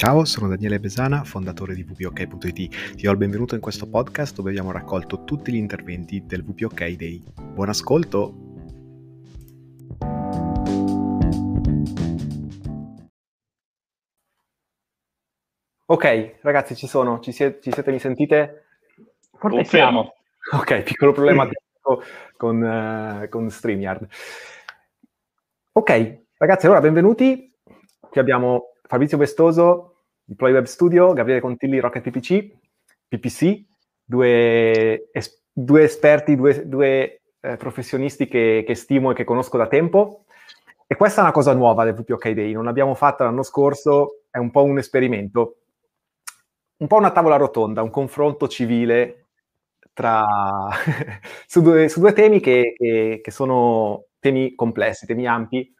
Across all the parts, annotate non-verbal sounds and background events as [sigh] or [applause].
Ciao, sono Daniele Besana, fondatore di VPOK.it. Ti do il benvenuto in questo podcast dove abbiamo raccolto tutti gli interventi del VPOK Day. Buon ascolto! Ok, ragazzi, ci sono, ci siete, ci siete mi sentite? Forte siamo. Ok, piccolo problema [laughs] con, uh, con StreamYard. Ok, ragazzi, allora benvenuti. Qui abbiamo Fabrizio Vestoso, Deploy Web Studio, Gabriele Contilli, Rocket PPC, PPC, due, es- due esperti, due, due eh, professionisti che, che, stimo e che conosco da tempo. E questa è una cosa nuova del VPOK Day, non l'abbiamo fatta l'anno scorso, è un po' un esperimento, un po' una tavola rotonda, un confronto civile tra, [laughs] su, due, su, due, temi che, che, che sono temi complessi, temi ampi,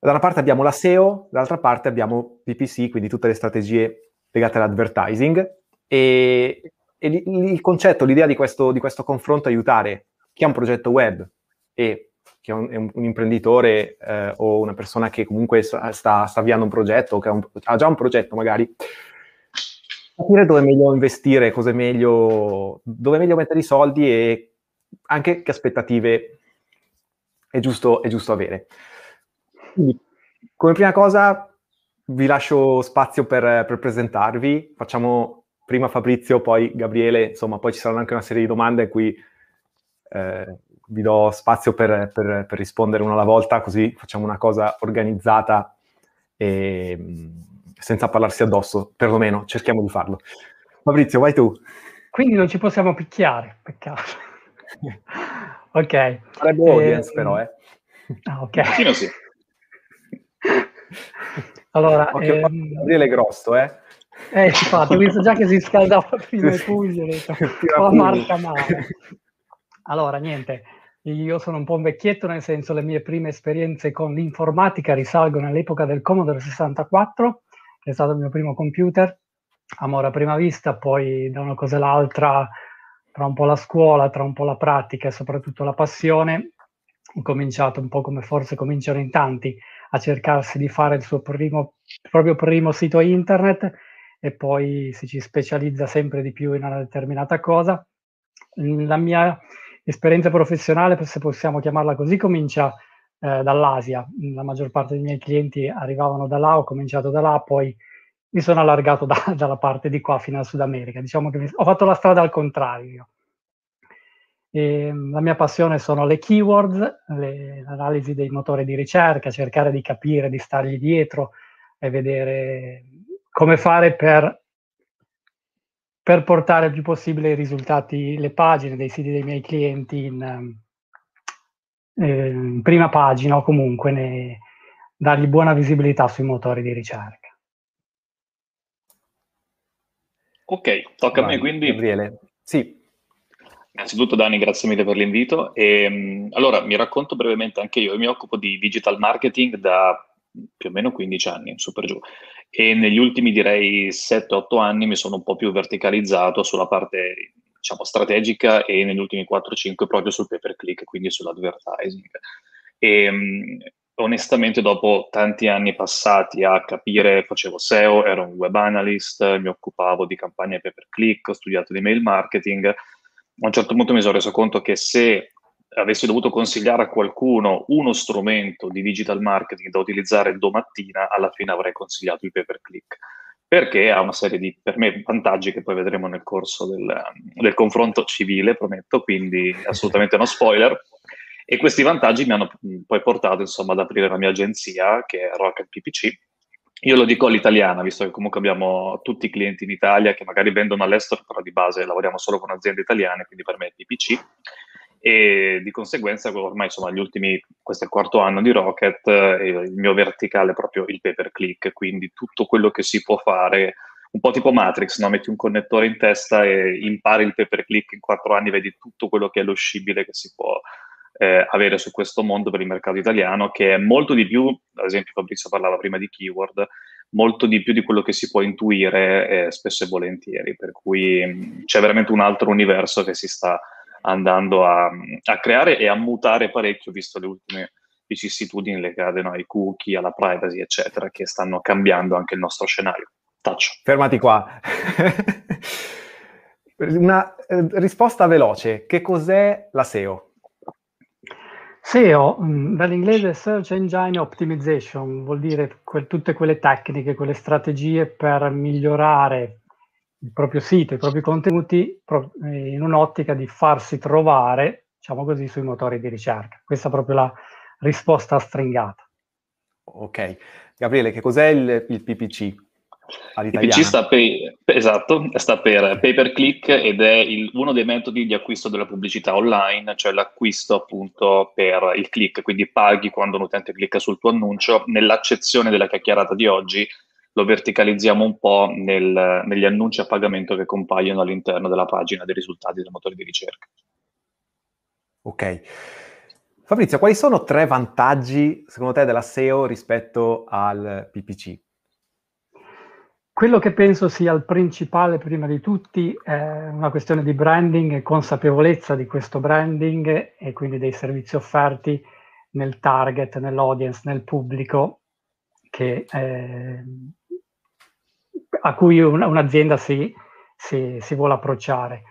da una parte abbiamo la SEO, dall'altra parte abbiamo PPC, quindi tutte le strategie legate all'advertising. E, e il concetto, l'idea di questo, di questo, confronto aiutare chi ha un progetto web e chi è un, un imprenditore eh, o una persona che comunque sta, sta avviando un progetto o che ha, un, ha già un progetto magari, capire dove è meglio investire, cosa è meglio, dove è meglio mettere i soldi e anche che aspettative è giusto, è giusto avere. Quindi, come prima cosa, vi lascio spazio per, per, presentarvi. Facciamo prima Fabrizio, poi Gabriele, insomma, poi ci saranno anche una serie di domande in cui eh, vi do spazio per, per, per, rispondere una alla volta, così facciamo una cosa organizzata e senza parlarsi addosso, perlomeno cerchiamo di farlo. Fabrizio, vai tu. Quindi non ci possiamo picchiare, peccato. [laughs] ok. Sarebbe audience eh, però, eh. Ah, ok. Sì. Allora, Occhio, ehm... Gabriele è grosso, eh? Eh, infatti, ho visto già che si scaldava prima i pugni, ho detto, la marca male. Allora, niente, io sono un po' un vecchietto, nel senso le mie prime esperienze con l'informatica risalgono all'epoca del Commodore 64, che è stato il mio primo computer, amore a prima vista, poi da una cosa all'altra, tra un po' la scuola, tra un po' la pratica e soprattutto la passione, ho cominciato un po' come forse cominciano in tanti, a cercarsi di fare il suo primo, proprio primo sito internet e poi si ci specializza sempre di più in una determinata cosa. La mia esperienza professionale, se possiamo chiamarla così, comincia eh, dall'Asia. La maggior parte dei miei clienti arrivavano da là, ho cominciato da là, poi mi sono allargato da, [laughs] dalla parte di qua fino al Sud America. Diciamo che mi, ho fatto la strada al contrario. E ehm, la mia passione sono le keywords, le, l'analisi dei motori di ricerca, cercare di capire, di stargli dietro e vedere come fare per, per portare il più possibile i risultati, le pagine dei siti dei miei clienti in, eh, in prima pagina o comunque ne, dargli buona visibilità sui motori di ricerca. Ok, tocca Vai, a me quindi. Gabriele, sì. Innanzitutto Dani, grazie mille per l'invito. E, ehm, allora, mi racconto brevemente anche io. Mi occupo di digital marketing da più o meno 15 anni, su per giù. E negli ultimi, direi, 7-8 anni mi sono un po' più verticalizzato sulla parte, diciamo, strategica e negli ultimi 4-5 proprio sul pay per click, quindi sull'advertising. E, ehm, onestamente, dopo tanti anni passati a capire, facevo SEO, ero un web analyst, mi occupavo di campagne pay per click, ho studiato di mail marketing, a un certo punto mi sono reso conto che se avessi dovuto consigliare a qualcuno uno strumento di digital marketing da utilizzare domattina, alla fine avrei consigliato il pay per click perché ha una serie di, per me, vantaggi che poi vedremo nel corso del, del confronto civile, prometto, quindi assolutamente no spoiler. E questi vantaggi mi hanno poi portato, insomma, ad aprire la mia agenzia, che è Rocket PPC, io lo dico all'italiana, visto che comunque abbiamo tutti i clienti in Italia che magari vendono all'estero, però di base lavoriamo solo con aziende italiane, quindi per me è PPC. E di conseguenza, ormai insomma, gli ultimi, questo è il quarto anno di Rocket, eh, il mio verticale è proprio il pay per click, quindi tutto quello che si può fare, un po' tipo Matrix, no? metti un connettore in testa e impari il pay per click, in quattro anni vedi tutto quello che è lo scibile che si può eh, avere su questo mondo per il mercato italiano, che è molto di più, ad esempio Fabrizio parlava prima di keyword, molto di più di quello che si può intuire eh, spesso e volentieri, per cui mh, mm, c'è veramente un altro universo che si sta andando a, a, creare e a mutare parecchio, visto le ultime vicissitudini legate no, ai cookie, alla privacy, eccetera, che stanno cambiando anche il nostro scenario. Taccio. Fermati qua. [laughs] Una eh, risposta veloce. Che cos'è la SEO? SEO, mm, dall'inglese Search Engine Optimization, vuol dire que- tutte quelle tecniche, quelle strategie per migliorare il proprio sito, i propri contenuti pro- eh, in un'ottica di farsi trovare, diciamo così, sui motori di ricerca. Questa è proprio la risposta stringata. Ok. Gabriele, che cos'è il, il PPC? PPC sta per, esatto, sta per pay per click ed è il, uno dei metodi di acquisto della pubblicità online, cioè l'acquisto appunto per il click, quindi paghi quando un utente clicca sul tuo annuncio. Nell'accezione della chiacchierata di oggi lo verticalizziamo un po' nel, negli annunci a pagamento che compaiono all'interno della pagina dei risultati del motore di ricerca. Ok. Fabrizio, quali sono tre vantaggi secondo te della SEO rispetto al PPC? Quello che penso sia il principale prima di tutti è una questione di branding e consapevolezza di questo branding e quindi dei servizi offerti nel target, nell'audience, nel pubblico che, eh, a cui un, un'azienda si, si, si, vuole approcciare.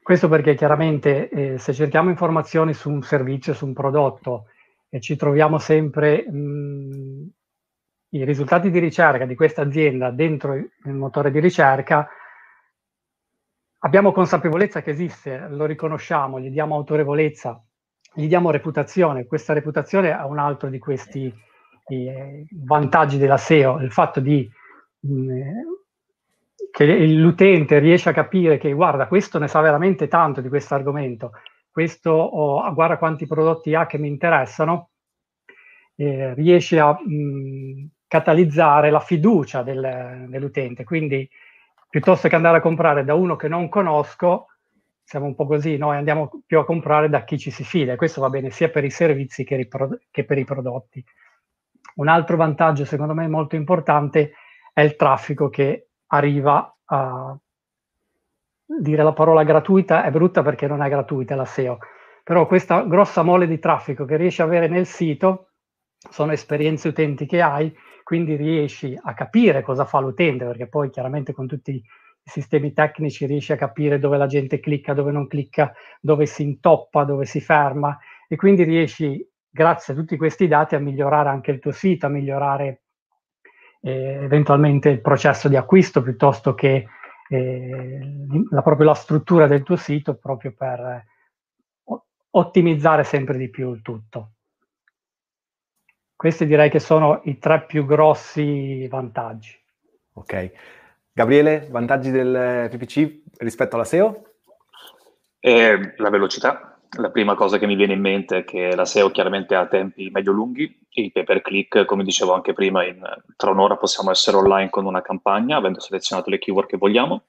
Questo perché chiaramente eh, se cerchiamo informazioni su un servizio, su un prodotto e ci troviamo sempre mh, i risultati di ricerca di questa azienda dentro il motore di ricerca, abbiamo consapevolezza che esiste, lo riconosciamo, gli diamo autorevolezza, gli diamo reputazione. Questa reputazione è un altro di questi eh, vantaggi della SEO, il fatto di mh, mm, che l'utente riesce a capire che guarda, questo ne sa veramente tanto di questo argomento, questo oh, guarda quanti prodotti ha che mi interessano, eh, riesce a mh, mm, catalizzare la fiducia del, dell'utente. Quindi piuttosto che andare a comprare da uno che non conosco, siamo un po' così, noi andiamo più a comprare da chi ci si fida e questo va bene sia per i servizi che, che per i prodotti. Un altro vantaggio secondo me molto importante è il traffico che arriva a dire la parola gratuita è brutta perché non è gratuita la SEO, però questa grossa mole di traffico che riesci a avere nel sito sono esperienze utenti che hai quindi riesci a capire cosa fa l'utente, perché poi chiaramente con tutti i sistemi tecnici riesci a capire dove la gente clicca, dove non clicca, dove si intoppa, dove si ferma e quindi riesci, grazie a tutti questi dati, a migliorare anche il tuo sito, a migliorare eh, eventualmente il processo di acquisto piuttosto che eh, la, proprio la struttura del tuo sito proprio per eh, ottimizzare sempre di più il tutto. Questi direi che sono i tre più grossi vantaggi. Ok. Gabriele, vantaggi del PPC rispetto alla SEO? Eh, la velocità. La prima cosa che mi viene in mente è che la SEO chiaramente ha tempi medio-lunghi, il pay per click, come dicevo anche prima, in, tra un'ora possiamo essere online con una campagna, avendo selezionato le keyword che vogliamo.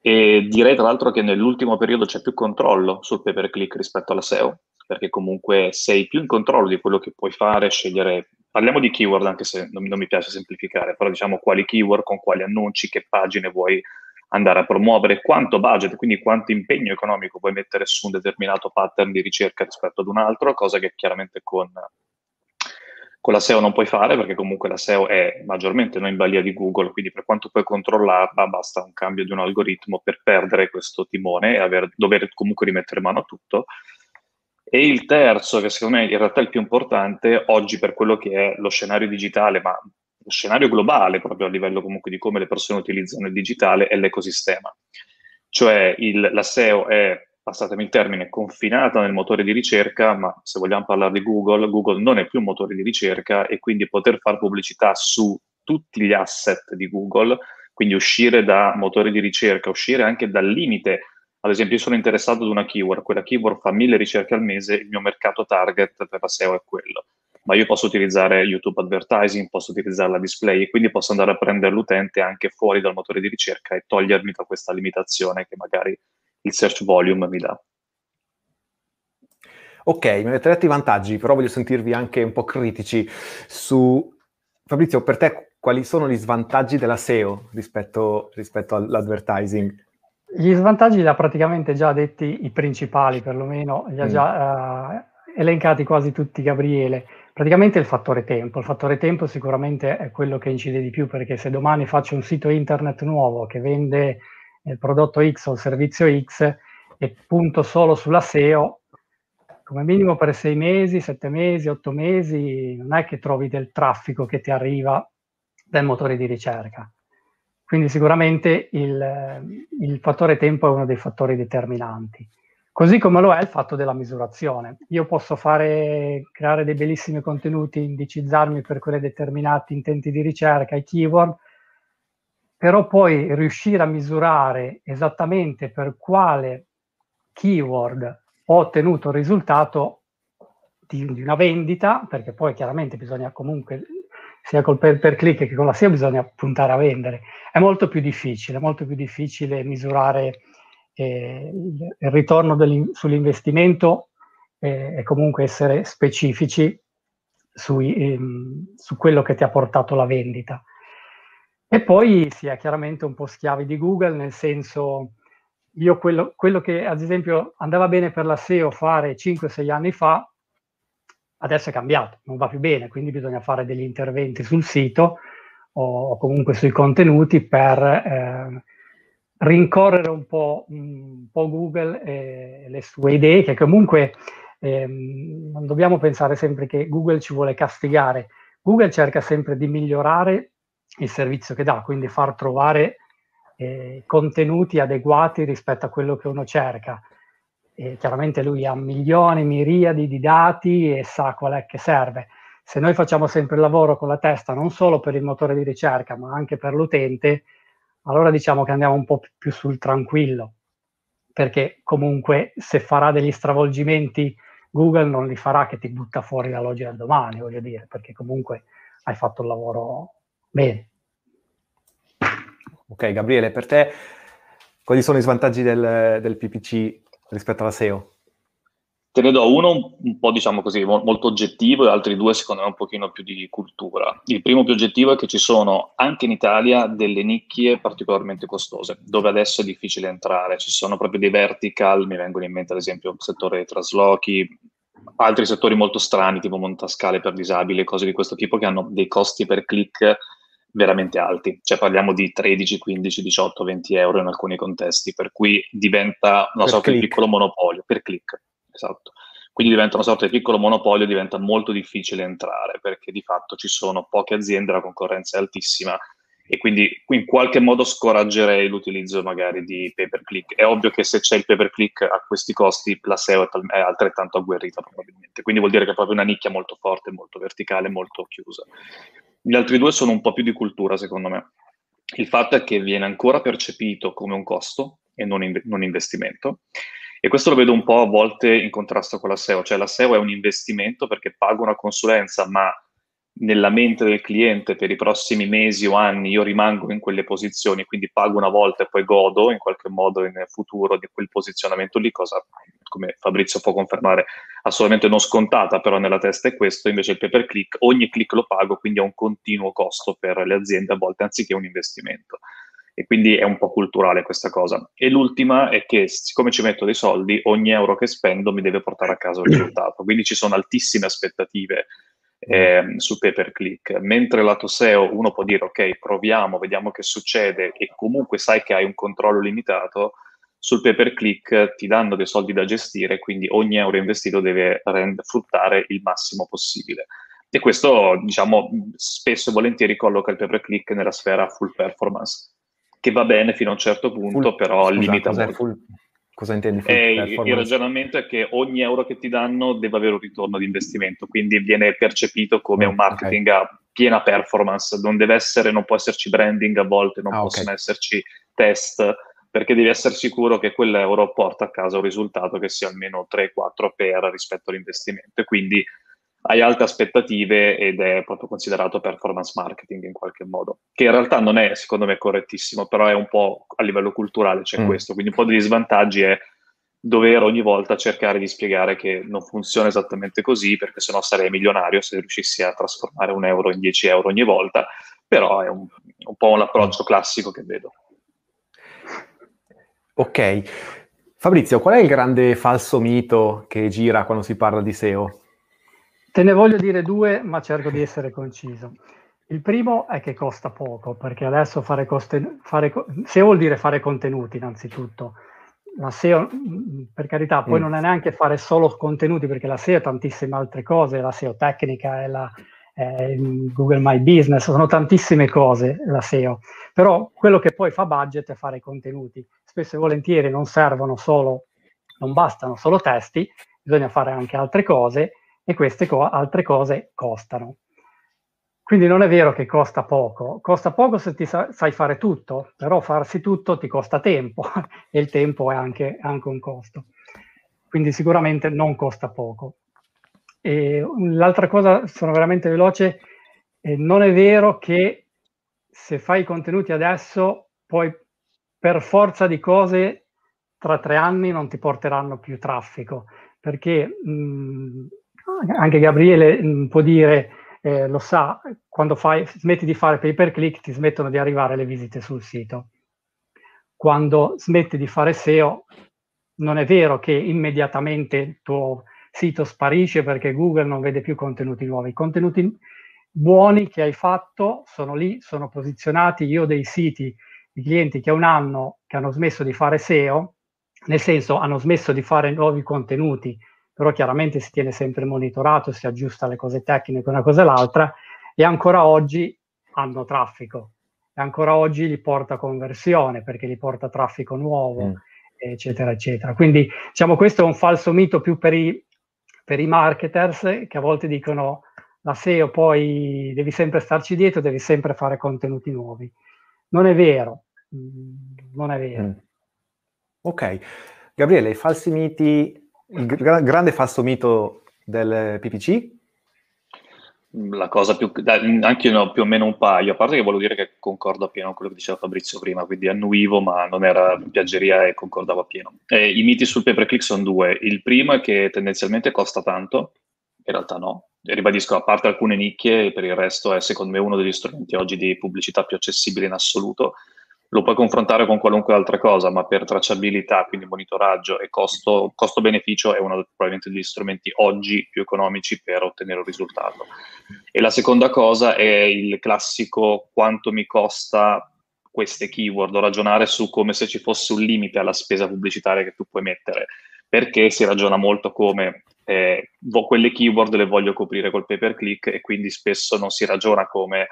E direi tra l'altro che nell'ultimo periodo c'è più controllo sul pay per click rispetto alla SEO, perché comunque sei più in controllo di quello che puoi fare, scegliere, parliamo di keyword anche se non, non mi piace semplificare, però diciamo quali keyword, con quali annunci, che pagine vuoi andare a promuovere, quanto budget, quindi quanto impegno economico puoi mettere su un determinato pattern di ricerca rispetto ad un altro, cosa che chiaramente con, con la SEO non puoi fare perché comunque la SEO è maggiormente non in balia di Google, quindi per quanto puoi controllarla basta un cambio di un algoritmo per perdere questo timone e aver, dover comunque rimettere mano a tutto. E il terzo, che secondo me in realtà è il più importante oggi per quello che è lo scenario digitale, ma lo scenario globale proprio a livello comunque di come le persone utilizzano il digitale, è l'ecosistema. Cioè il, la SEO è, passatemi il termine, confinata nel motore di ricerca, ma se vogliamo parlare di Google, Google non è più un motore di ricerca e quindi poter fare pubblicità su tutti gli asset di Google, quindi uscire da motori di ricerca, uscire anche dal limite ad esempio, io sono interessato ad una keyword, quella keyword fa mille ricerche al mese, il mio mercato target per la SEO è quello. Ma io posso utilizzare YouTube Advertising, posso utilizzare la display e quindi posso andare a prendere l'utente anche fuori dal motore di ricerca e togliermi da questa limitazione che magari il search volume mi dà. Ok, mi avete detto i vantaggi, però voglio sentirvi anche un po' critici su... Fabrizio, per te quali sono gli svantaggi della SEO rispetto, rispetto all'advertising? Gli svantaggi li ha praticamente già detti i principali, perlomeno, li ha mm. già uh, elencati quasi tutti Gabriele. Praticamente il fattore tempo. Il fattore tempo sicuramente è quello che incide di più perché se domani faccio un sito internet nuovo che vende il prodotto X o il servizio X e punto solo sulla SEO, come minimo per sei mesi, sette mesi, otto mesi, non è che trovi del traffico che ti arriva dai motori di ricerca. Quindi sicuramente il, il fattore tempo è uno dei fattori determinanti. Così come lo è il fatto della misurazione. Io posso fare, creare dei bellissimi contenuti, indicizzarmi per quei determinati intenti di ricerca, i keyword, però poi riuscire a misurare esattamente per quale keyword ho ottenuto il risultato di, di, una vendita, perché poi chiaramente bisogna comunque, sia col per, per click che con la SEO, bisogna puntare a vendere. È molto più difficile, molto più difficile misurare eh, il, il, ritorno sull'investimento eh, e comunque essere specifici sui, ehm, su quello che ti ha portato la vendita. E poi si è chiaramente un po' schiavi di Google, nel senso io quello, quello, che ad esempio andava bene per la SEO fare 5-6 anni fa, adesso è cambiato, non va più bene, quindi bisogna fare degli interventi sul sito o, comunque sui contenuti per eh, rincorrere un po', un po', Google e le sue idee, che comunque ehm, non dobbiamo pensare sempre che Google ci vuole castigare. Google cerca sempre di migliorare il servizio che dà, quindi far trovare eh, contenuti adeguati rispetto a quello che uno cerca. E chiaramente lui ha milioni, miriadi di dati e sa qual è che serve. Se noi facciamo sempre il lavoro con la testa, non solo per il motore di ricerca, ma anche per l'utente, allora diciamo che andiamo un po' più sul tranquillo, perché comunque se farà degli stravolgimenti Google non li farà che ti butta fuori logica del domani, voglio dire, perché comunque hai fatto il lavoro bene. Ok, Gabriele, per te quali sono i svantaggi del, del PPC rispetto alla SEO? Te ne do uno un po', diciamo così, molto oggettivo e altri due, secondo me, un pochino più di cultura. Il primo più oggettivo è che ci sono anche in Italia delle nicchie particolarmente costose, dove adesso è difficile entrare. Ci sono proprio dei vertical, mi vengono in mente ad esempio il settore dei traslochi, altri settori molto strani, tipo montascale per disabili, cose di questo tipo, che hanno dei costi per click veramente alti, cioè parliamo di 13, 15, 18, 20 euro in alcuni contesti, per cui diventa una per sorta click. di piccolo monopolio per click, esatto. Quindi diventa una sorta di piccolo monopolio, diventa molto difficile entrare perché di fatto ci sono poche aziende, la concorrenza è altissima e quindi in qualche modo scoraggerei l'utilizzo magari di pay per click. È ovvio che se c'è il pay per click a questi costi la SEO è altrettanto agguerrita probabilmente, quindi vuol dire che è proprio una nicchia molto forte, molto verticale, molto chiusa. Gli altri due sono un po' più di cultura, secondo me. Il fatto è che viene ancora percepito come un costo e non, in- non investimento. E questo lo vedo un po' a volte in contrasto con la SEO, cioè la SEO è un investimento perché pago una consulenza, ma nella mente del cliente per i prossimi mesi o anni io rimango in quelle posizioni, quindi pago una volta e poi godo in qualche modo in futuro di quel posizionamento lì, cosa come Fabrizio può confermare assolutamente non scontata, però nella testa è questo, invece il pay per click, ogni click lo pago, quindi è un continuo costo per le aziende a volte anziché un investimento. E quindi è un po' culturale questa cosa. E l'ultima è che siccome ci metto dei soldi, ogni euro che spendo mi deve portare a casa un risultato. Quindi ci sono altissime aspettative eh, su pay per click. Mentre lato SEO uno può dire ok, proviamo, vediamo che succede e comunque sai che hai un controllo limitato, sul pay per click ti danno dei soldi da gestire, quindi ogni euro investito deve rend- fruttare il massimo possibile. E questo, diciamo, spesso e volentieri colloca il pay per click nella sfera full performance, che va bene fino a un certo punto, full, però scusa, limita molto. Full, Cosa intendi? Eh, il ragionamento è che ogni euro che ti danno deve avere un ritorno di investimento, quindi viene percepito come mm, un marketing okay. a piena performance, non deve essere, non può esserci branding a volte, non ah, possono okay. esserci test, perché devi essere sicuro che quell'euro porta a casa un risultato che sia almeno 3-4 per rispetto all'investimento. E quindi hai alte aspettative ed è proprio considerato performance marketing in qualche modo, che in realtà non è secondo me correttissimo, però è un po' a livello culturale c'è mm. questo, quindi un po' degli svantaggi è dover ogni volta cercare di spiegare che non funziona esattamente così, perché sennò sarei milionario se riuscissi a trasformare un euro in 10 euro ogni volta, però è un, un po' un approccio classico che vedo. Ok. Fabrizio, qual è il grande falso mito che gira quando si parla di SEO? Te ne voglio dire due, ma cerco di essere conciso. Il primo è che costa poco, perché adesso fare, coste, fare SEO vuol dire fare contenuti innanzitutto. La SEO, per carità, poi mm. non è neanche fare solo contenuti, perché la SEO è tantissime altre cose, la SEO tecnica, è la è Google My Business, sono tantissime cose la SEO, però quello che poi fa budget è fare contenuti. Spesso e volentieri non servono solo, non bastano solo testi, bisogna fare anche altre cose e queste co- altre cose costano. Quindi non è vero che costa poco, costa poco se ti sa- sai fare tutto, però farsi tutto ti costa tempo [laughs] e il tempo è anche, anche un costo. Quindi sicuramente non costa poco. E l'altra cosa, sono veramente veloce, eh, non è vero che se fai i contenuti adesso, poi per forza di cose tra tre anni non ti porteranno più traffico, perché mh, anche Gabriele mh, può dire eh, lo sa, quando fai, smetti di fare pay per click ti smettono di arrivare le visite sul sito. Quando smetti di fare SEO, non è vero che immediatamente il tuo sito sparisce perché Google non vede più contenuti nuovi. I contenuti buoni che hai fatto sono lì, sono posizionati. Io ho dei siti di clienti che un anno che hanno smesso di fare SEO, nel senso hanno smesso di fare nuovi contenuti, però chiaramente si tiene sempre monitorato, si aggiusta le cose tecniche una cosa e l'altra, e ancora oggi hanno traffico, e ancora oggi li porta conversione perché li porta traffico nuovo, mm. eccetera, eccetera. Quindi diciamo questo è un falso mito più per i, per i marketers che a volte dicono la SEO poi devi sempre starci dietro, devi sempre fare contenuti nuovi. Non è vero, non è vero. Mm. Ok. Gabriele, i falsi miti il gra- grande falso mito del PPC? La cosa più... anche io ne ho più o meno un paio, a parte che volevo dire che concordo appieno con quello che diceva Fabrizio prima, quindi annuivo, ma non era piaggeria e concordavo appieno. Eh, I miti sul pay per click sono due. Il primo è che tendenzialmente costa tanto, in realtà no. Ribadisco, a parte alcune nicchie, per il resto è secondo me uno degli strumenti oggi di pubblicità più accessibili in assoluto lo puoi confrontare con qualunque altra cosa, ma per tracciabilità, quindi monitoraggio e costo, costo-beneficio è uno probabilmente degli strumenti oggi più economici per ottenere un risultato. E la seconda cosa è il classico quanto mi costa queste keyword, o ragionare su come se ci fosse un limite alla spesa pubblicitaria che tu puoi mettere, perché si ragiona molto come eh, quelle keyword le voglio coprire col pay per click e quindi spesso non si ragiona come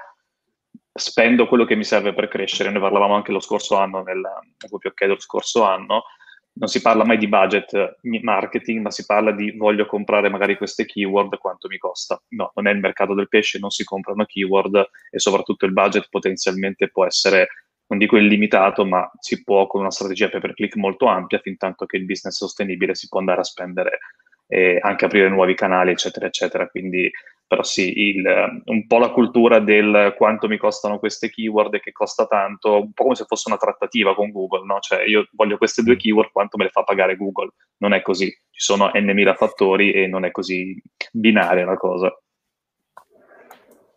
spendo quello che mi serve per crescere. Ne parlavamo anche lo scorso anno, nel, nel WPOK dello scorso anno. Non si parla mai di budget marketing, ma si parla di voglio comprare magari queste keyword, quanto mi costa. No, non è il mercato del pesce, non si comprano keyword e soprattutto il budget potenzialmente può essere, non dico illimitato, ma si può con una strategia pay per click molto ampia, fin tanto che il business è sostenibile si può andare a spendere e anche aprire nuovi canali, eccetera, eccetera. Quindi però sì, il, un po' la cultura del quanto mi costano queste keyword e che costa tanto, un po' come se fosse una trattativa con Google, no? Cioè io voglio queste due mm. keyword, quanto me le fa pagare Google? Non è così, ci sono n mila fattori e non è così binaria la cosa.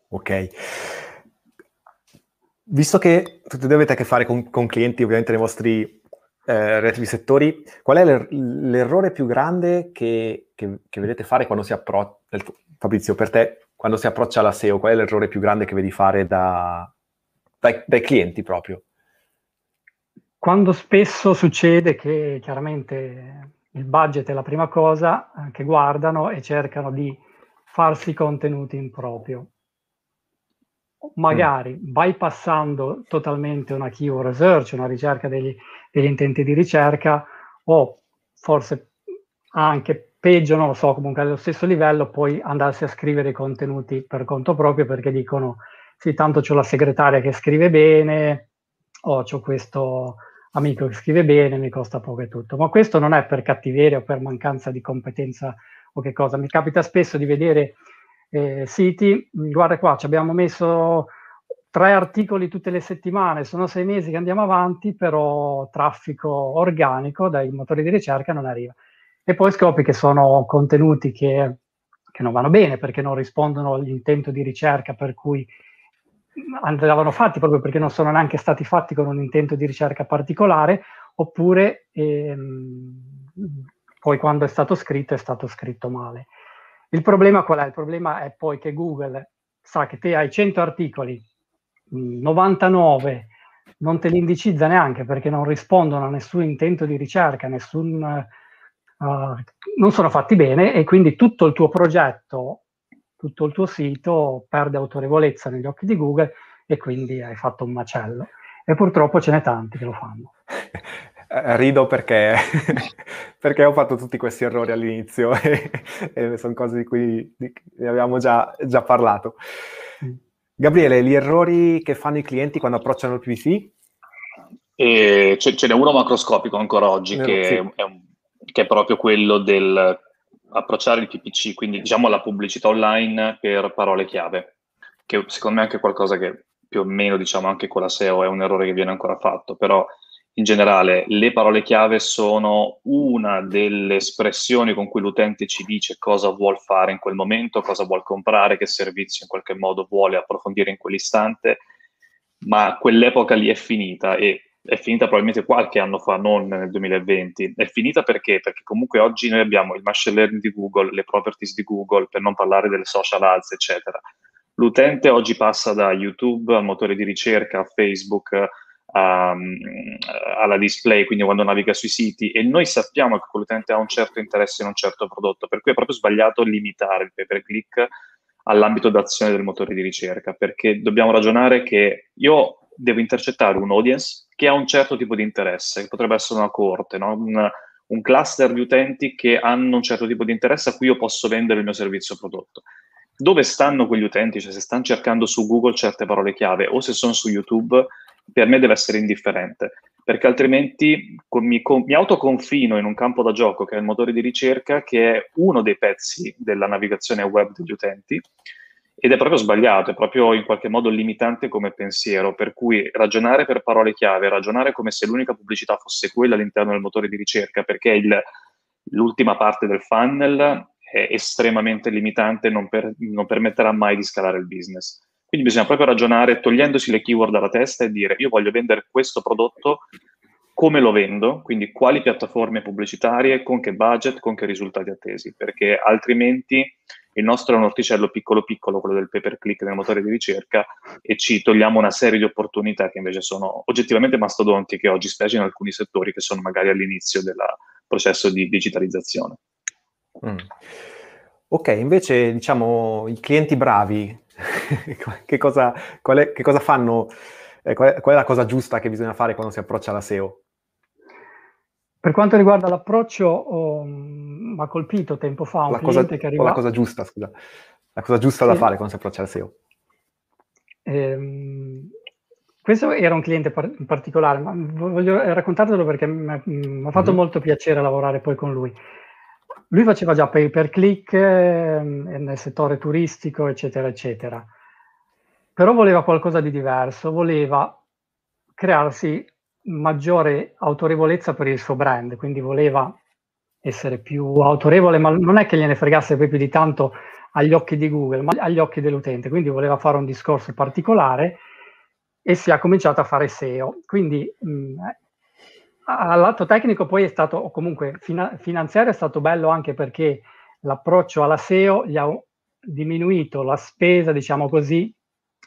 Ok. Visto che tutti avete a che fare con, con clienti ovviamente nei vostri eh, relativi settori, qual è l'er- l'errore più grande che, che, che vedete fare quando si approccia Fabrizio, per te, quando si approccia alla SEO, qual è l'errore più grande che vedi fare da, dai, dai clienti proprio? Quando spesso succede che chiaramente il budget è la prima cosa eh, che guardano e cercano di farsi contenuti in proprio. Magari bypassando totalmente una keyword research, una ricerca degli, degli intenti di ricerca, o forse anche peggio, non lo so, comunque allo stesso livello, poi andarsi a scrivere i contenuti per conto proprio perché dicono sì, tanto c'ho la segretaria che scrive bene, o c'ho questo amico che scrive bene, mi costa poco e tutto. Ma questo non è per cattiveria o per mancanza di competenza o che cosa. Mi capita spesso di vedere eh, siti, guarda qua, ci abbiamo messo tre articoli tutte le settimane, sono sei mesi che andiamo avanti, però traffico organico dai motori di ricerca non arriva e poi scopri che sono contenuti che, che non vanno bene perché non rispondono all'intento di ricerca per cui andavano fatti proprio perché non sono neanche stati fatti con un intento di ricerca particolare, oppure ehm, poi quando è stato scritto è stato scritto male. Il problema qual è? Il problema è poi che Google sa che te hai 100 articoli, 99 non te li indicizza neanche perché non rispondono a nessun intento di ricerca, nessun, uh, non sono fatti bene e quindi tutto il tuo progetto, tutto il tuo sito perde autorevolezza negli occhi di Google e quindi hai fatto un macello. E purtroppo ce n'è tanti che lo fanno. Eh, rido perché, [laughs] [laughs] perché, ho fatto tutti questi errori all'inizio [laughs] e, e sono cose di cui di, ne abbiamo già, già parlato. Mm. Gabriele, gli errori che fanno i clienti quando approcciano il PPC? E ce, ce n'è uno macroscopico ancora oggi, eh, che, sì. è un, che, è proprio quello del approcciare il PPC, quindi diciamo la pubblicità online per parole chiave, che secondo me è anche qualcosa che più o meno diciamo anche con la SEO è un errore che viene ancora fatto, però in generale le parole chiave sono una delle espressioni con cui l'utente ci dice cosa vuole fare in quel momento, cosa vuole comprare, che servizio in qualche modo vuole approfondire in quell'istante, ma quell'epoca lì è finita e è finita probabilmente qualche anno fa, non nel 2020. È finita perché? Perché comunque oggi noi abbiamo il machine learning di Google, le properties di Google, per non parlare delle social ads, eccetera. L'utente oggi passa da YouTube al motore di ricerca, a Facebook, alla display, quindi quando naviga sui siti, e noi sappiamo che quell'utente ha un certo interesse in un certo prodotto, per cui è proprio sbagliato limitare il pay per click all'ambito d'azione del motore di ricerca, perché dobbiamo ragionare che io devo intercettare un audience che ha un certo tipo di interesse, che potrebbe essere una coorte, no? un, un cluster di utenti che hanno un certo tipo di interesse a cui io posso vendere il mio servizio o prodotto dove stanno quegli utenti, cioè se stanno cercando su Google certe parole chiave o se sono su YouTube, per me deve essere indifferente, perché altrimenti mi, mi, autoconfino in un campo da gioco che è il motore di ricerca, che è uno dei pezzi della navigazione web degli utenti, ed è proprio sbagliato, è proprio in qualche modo limitante come pensiero, per cui ragionare per parole chiave, ragionare come se l'unica pubblicità fosse quella all'interno del motore di ricerca, perché il, l'ultima parte del funnel è estremamente limitante, non, per, non permetterà mai di scalare il business. Quindi bisogna proprio ragionare togliendosi le keyword dalla testa e dire io voglio vendere questo prodotto, come lo vendo, quindi quali piattaforme pubblicitarie, con che budget, con che risultati attesi, perché altrimenti il nostro è un orticello piccolo piccolo, quello del pay per click nel motore di ricerca, e ci togliamo una serie di opportunità che invece sono oggettivamente mastodontiche oggi, specie in alcuni settori che sono magari all'inizio del processo di digitalizzazione. Mm. Ok, invece diciamo i clienti bravi, [laughs] che, cosa, è, che, cosa, fanno? Eh, qual, è, qual, è, la cosa giusta che bisogna fare quando si approccia alla SEO? Per quanto riguarda l'approccio, oh, mi ha colpito tempo fa un la cliente cosa, che arriva... La cosa giusta, scusa. La cosa giusta sì. da fare quando si approccia alla SEO? Ehm, questo era un cliente par- in particolare, ma voglio raccontartelo perché mi ha fatto mm-hmm. molto piacere lavorare poi con lui. Lui faceva già pay per click eh, nel settore turistico, eccetera, eccetera. Però voleva qualcosa di diverso, voleva crearsi maggiore autorevolezza per il suo brand, quindi voleva essere più autorevole, ma non è che gliene fregasse più di tanto agli occhi di Google, ma agli occhi dell'utente, quindi voleva fare un discorso particolare e si è cominciato a fare SEO. Quindi mh, all'atto tecnico poi è stato, o comunque fina- finanziario è stato bello anche perché l'approccio alla SEO gli ha diminuito la spesa, diciamo così,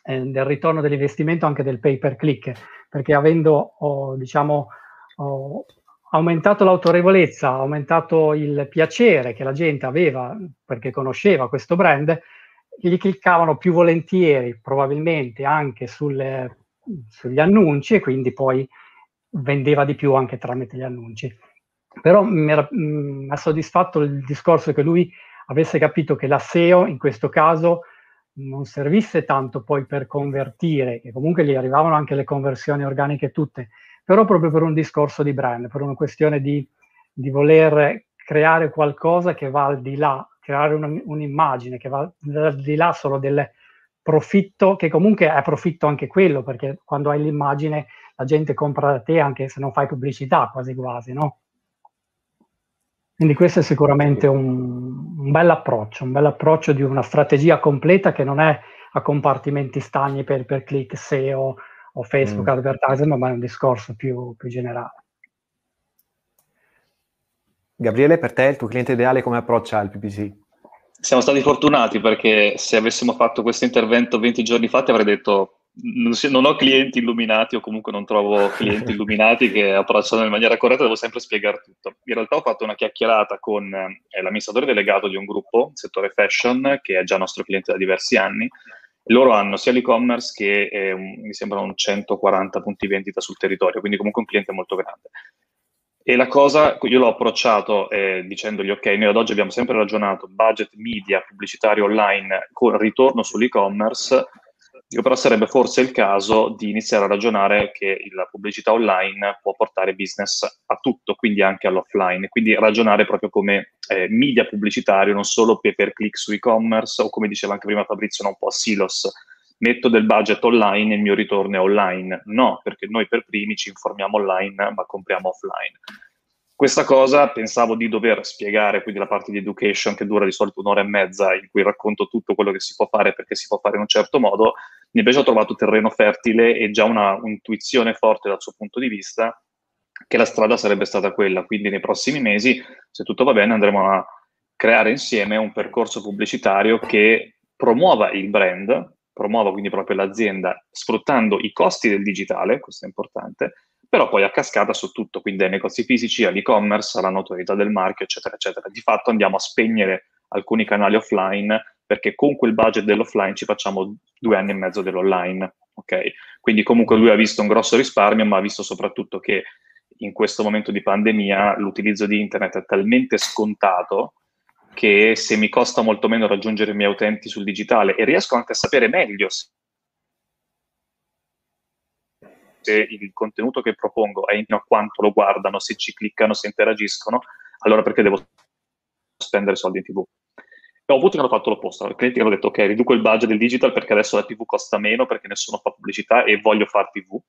eh, del ritorno dell'investimento anche del pay per click, perché avendo, oh, diciamo, oh, aumentato l'autorevolezza, aumentato il piacere che la gente aveva perché conosceva questo brand, gli cliccavano più volentieri, probabilmente anche sulle, sugli annunci e quindi poi vendeva di più anche tramite gli annunci. Però mi ha soddisfatto il discorso che lui avesse capito che la SEO in questo caso non servisse tanto poi per convertire, che comunque gli arrivavano anche le conversioni organiche tutte, però proprio per un discorso di brand, per una questione di, di voler creare qualcosa che va al di là, creare una, un'immagine che va al di là solo del profitto, che comunque è profitto anche quello, perché quando hai l'immagine la gente compra da te anche se non fai pubblicità, quasi quasi, no? Quindi questo è sicuramente un, un bel approccio, un bel approccio di una strategia completa che non è a compartimenti stagni per, per click SEO o Facebook mm. advertising, ma è un discorso più, più generale. Gabriele, per te il tuo cliente ideale come approccia il PPC? Siamo stati fortunati perché se avessimo fatto questo intervento 20 giorni fa ti avrei detto non, non, ho clienti illuminati o comunque non trovo clienti [laughs] illuminati che approcciano in maniera corretta, devo sempre spiegare tutto. In realtà ho fatto una chiacchierata con eh, l'amministratore delegato di un gruppo, settore fashion, che è già nostro cliente da diversi anni. Loro hanno sia l'e-commerce che eh, un, mi sembrano 140 punti vendita sul territorio, quindi comunque un cliente molto grande. E la cosa, io l'ho approcciato eh, dicendogli, ok, noi ad oggi abbiamo sempre ragionato budget media pubblicitario online con ritorno sull'e-commerce, Dico, però sarebbe forse il caso di iniziare a ragionare che la pubblicità online può portare business a tutto, quindi anche all'offline, quindi ragionare proprio come eh, media pubblicitario, non solo pay per click su e-commerce o come diceva anche prima Fabrizio, non un po' a silos, metto del budget online e il mio ritorno è online. No, perché noi per primi ci informiamo online ma compriamo offline. Questa cosa pensavo di dover spiegare, quindi la parte di education che dura di solito un'ora e mezza, in cui racconto tutto quello che si può fare perché si può fare in un certo modo, invece ho trovato terreno fertile e già una intuizione forte dal suo punto di vista che la strada sarebbe stata quella. Quindi nei prossimi mesi, se tutto va bene, andremo a creare insieme un percorso pubblicitario che promuova il brand, promuova quindi proprio l'azienda sfruttando i costi del digitale, questo è importante, però poi a cascata su tutto, quindi ai negozi fisici, all'e-commerce, alla notorietà del marchio, eccetera, eccetera. Di fatto andiamo a spegnere alcuni canali offline perché con quel budget dell'offline ci facciamo due anni e mezzo dell'online, ok? Quindi comunque lui ha visto un grosso risparmio, ma ha visto soprattutto che in questo momento di pandemia l'utilizzo di internet è talmente scontato che se mi costa molto meno raggiungere i miei utenti sul digitale e riesco anche a sapere meglio se il contenuto che propongo è in quanto lo guardano, se ci cliccano, se interagiscono, allora perché devo spendere soldi in tv? Ho avuto che hanno fatto l'opposto, i clienti hanno detto ok, riduco il budget del digital perché adesso la tv costa meno, perché nessuno fa pubblicità e voglio fare tv.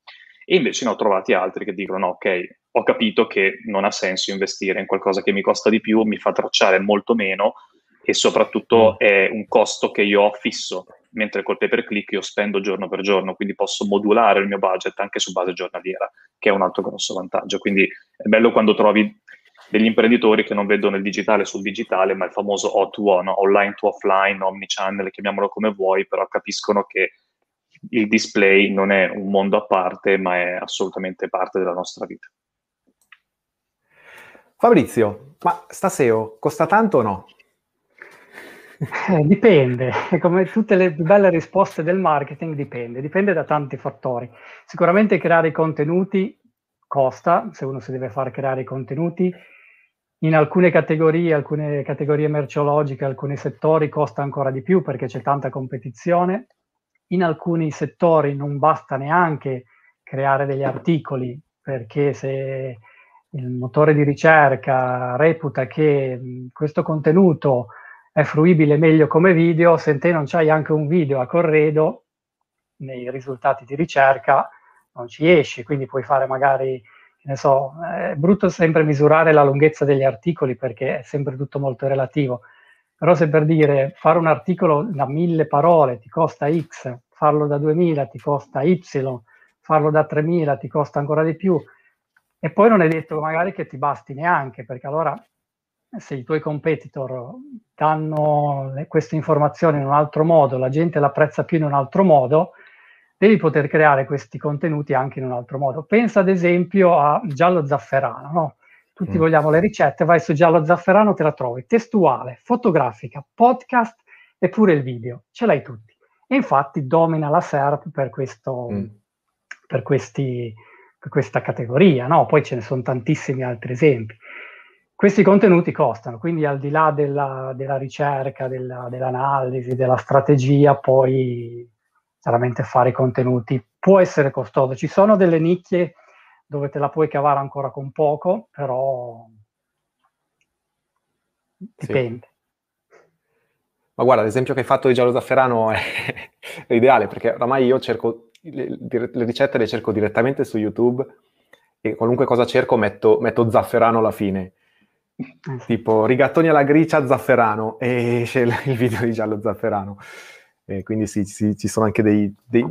E invece ne ho trovati altri che dicono no, ok, ho capito che non ha senso investire in qualcosa che mi costa di più, mi fa tracciare molto meno e soprattutto mm. è un costo che io ho fisso mentre col pay per click io spendo giorno per giorno, quindi posso modulare il mio budget anche su base giornaliera, che è un altro grosso vantaggio. Quindi è bello quando trovi degli imprenditori che non vedono il digitale sul digitale, ma il famoso O2O, no? online to offline, omnichannel, chiamiamolo come vuoi, però capiscono che il display non è un mondo a parte, ma è assolutamente parte della nostra vita. Fabrizio, ma Staseo costa tanto o no? Eh, dipende, [laughs] come tutte le belle risposte del marketing dipende, dipende da tanti fattori. Sicuramente creare i contenuti costa, se uno si deve fare creare i contenuti, in alcune categorie, alcune categorie merceologiche, alcuni settori costa ancora di più perché c'è tanta competizione, in alcuni settori non basta neanche creare degli articoli perché se il motore di ricerca reputa che questo contenuto è fruibile meglio come video, se te non c'hai anche un video a corredo, nei risultati di ricerca non ci esci, quindi puoi fare magari, ne so, è brutto sempre misurare la lunghezza degli articoli perché è sempre tutto molto relativo, però se per dire fare un articolo da mille parole ti costa X, farlo da 2000 ti costa Y, farlo da 3000 ti costa ancora di più, e poi non è detto magari che ti basti neanche, perché allora se i tuoi competitor danno queste informazioni in un altro modo, la gente l'apprezza più in un altro modo, devi poter creare questi contenuti anche in un altro modo. Pensa ad esempio a Giallo Zafferano, no? Tutti mm. vogliamo le ricette, vai su Giallo Zafferano, te la trovi testuale, fotografica, podcast e pure il video, ce l'hai tutti. E infatti domina la SERP per, questo, mm. per, questi, per questa categoria, no? Poi ce ne sono tantissimi altri esempi. Questi contenuti costano, quindi al di là della, della ricerca, della, dell'analisi, della strategia, poi chiaramente fare i contenuti può essere costoso. Ci sono delle nicchie dove te la puoi cavare ancora con poco, però dipende. Sì. Ma guarda, l'esempio che hai fatto di Giallo Zafferano è, [laughs] è ideale, perché oramai io cerco, le, le, ricette le cerco direttamente su YouTube e qualunque cosa cerco metto, metto zafferano alla fine eh tipo rigattoni alla gricia zafferano e esce il, [laughs] il video di giallo zafferano. E quindi sì, sì, ci sono anche dei, dei,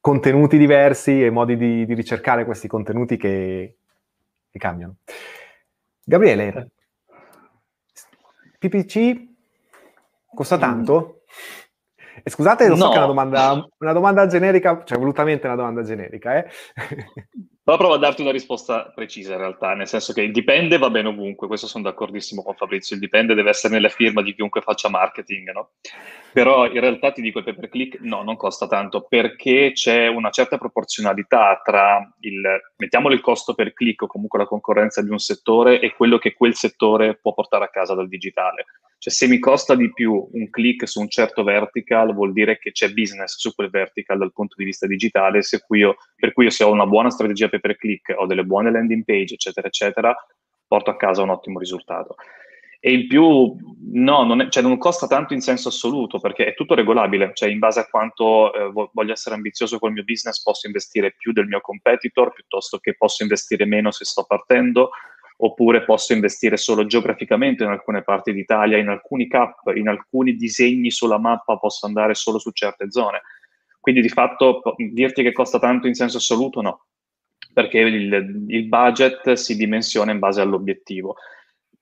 contenuti diversi e modi di, di ricercare questi contenuti che, che, cambiano. Gabriele, PPC Costa tanto? E scusate, lo so che è una domanda, una domanda generica, cioè volutamente una domanda generica, eh? [laughs] Però provo a darti una risposta precisa in realtà, nel senso che il dipende va bene ovunque, questo sono d'accordissimo con Fabrizio, il dipende deve essere nella firma di chiunque faccia marketing, no? Però in realtà ti dico il pay per click no, non costa tanto perché c'è una certa proporzionalità tra il, mettiamolo il costo per click o comunque la concorrenza di un settore e quello che quel settore può portare a casa dal digitale. Cioè se mi costa di più un click su un certo vertical vuol dire che c'è business su quel vertical dal punto di vista digitale, cui io, per cui io se ho una buona strategia per click, ho delle buone landing page, eccetera, eccetera, porto a casa un ottimo risultato. E in più, no, non, è, cioè non costa tanto in senso assoluto perché è tutto regolabile, cioè in base a quanto eh, voglio essere ambizioso col mio business posso investire più del mio competitor piuttosto che posso investire meno se sto partendo oppure posso investire solo geograficamente in alcune parti d'Italia, in alcuni cap, in alcuni disegni sulla mappa posso andare solo su certe zone. Quindi di fatto dirti che costa tanto in senso assoluto no, perché il, il budget si dimensiona in base all'obiettivo.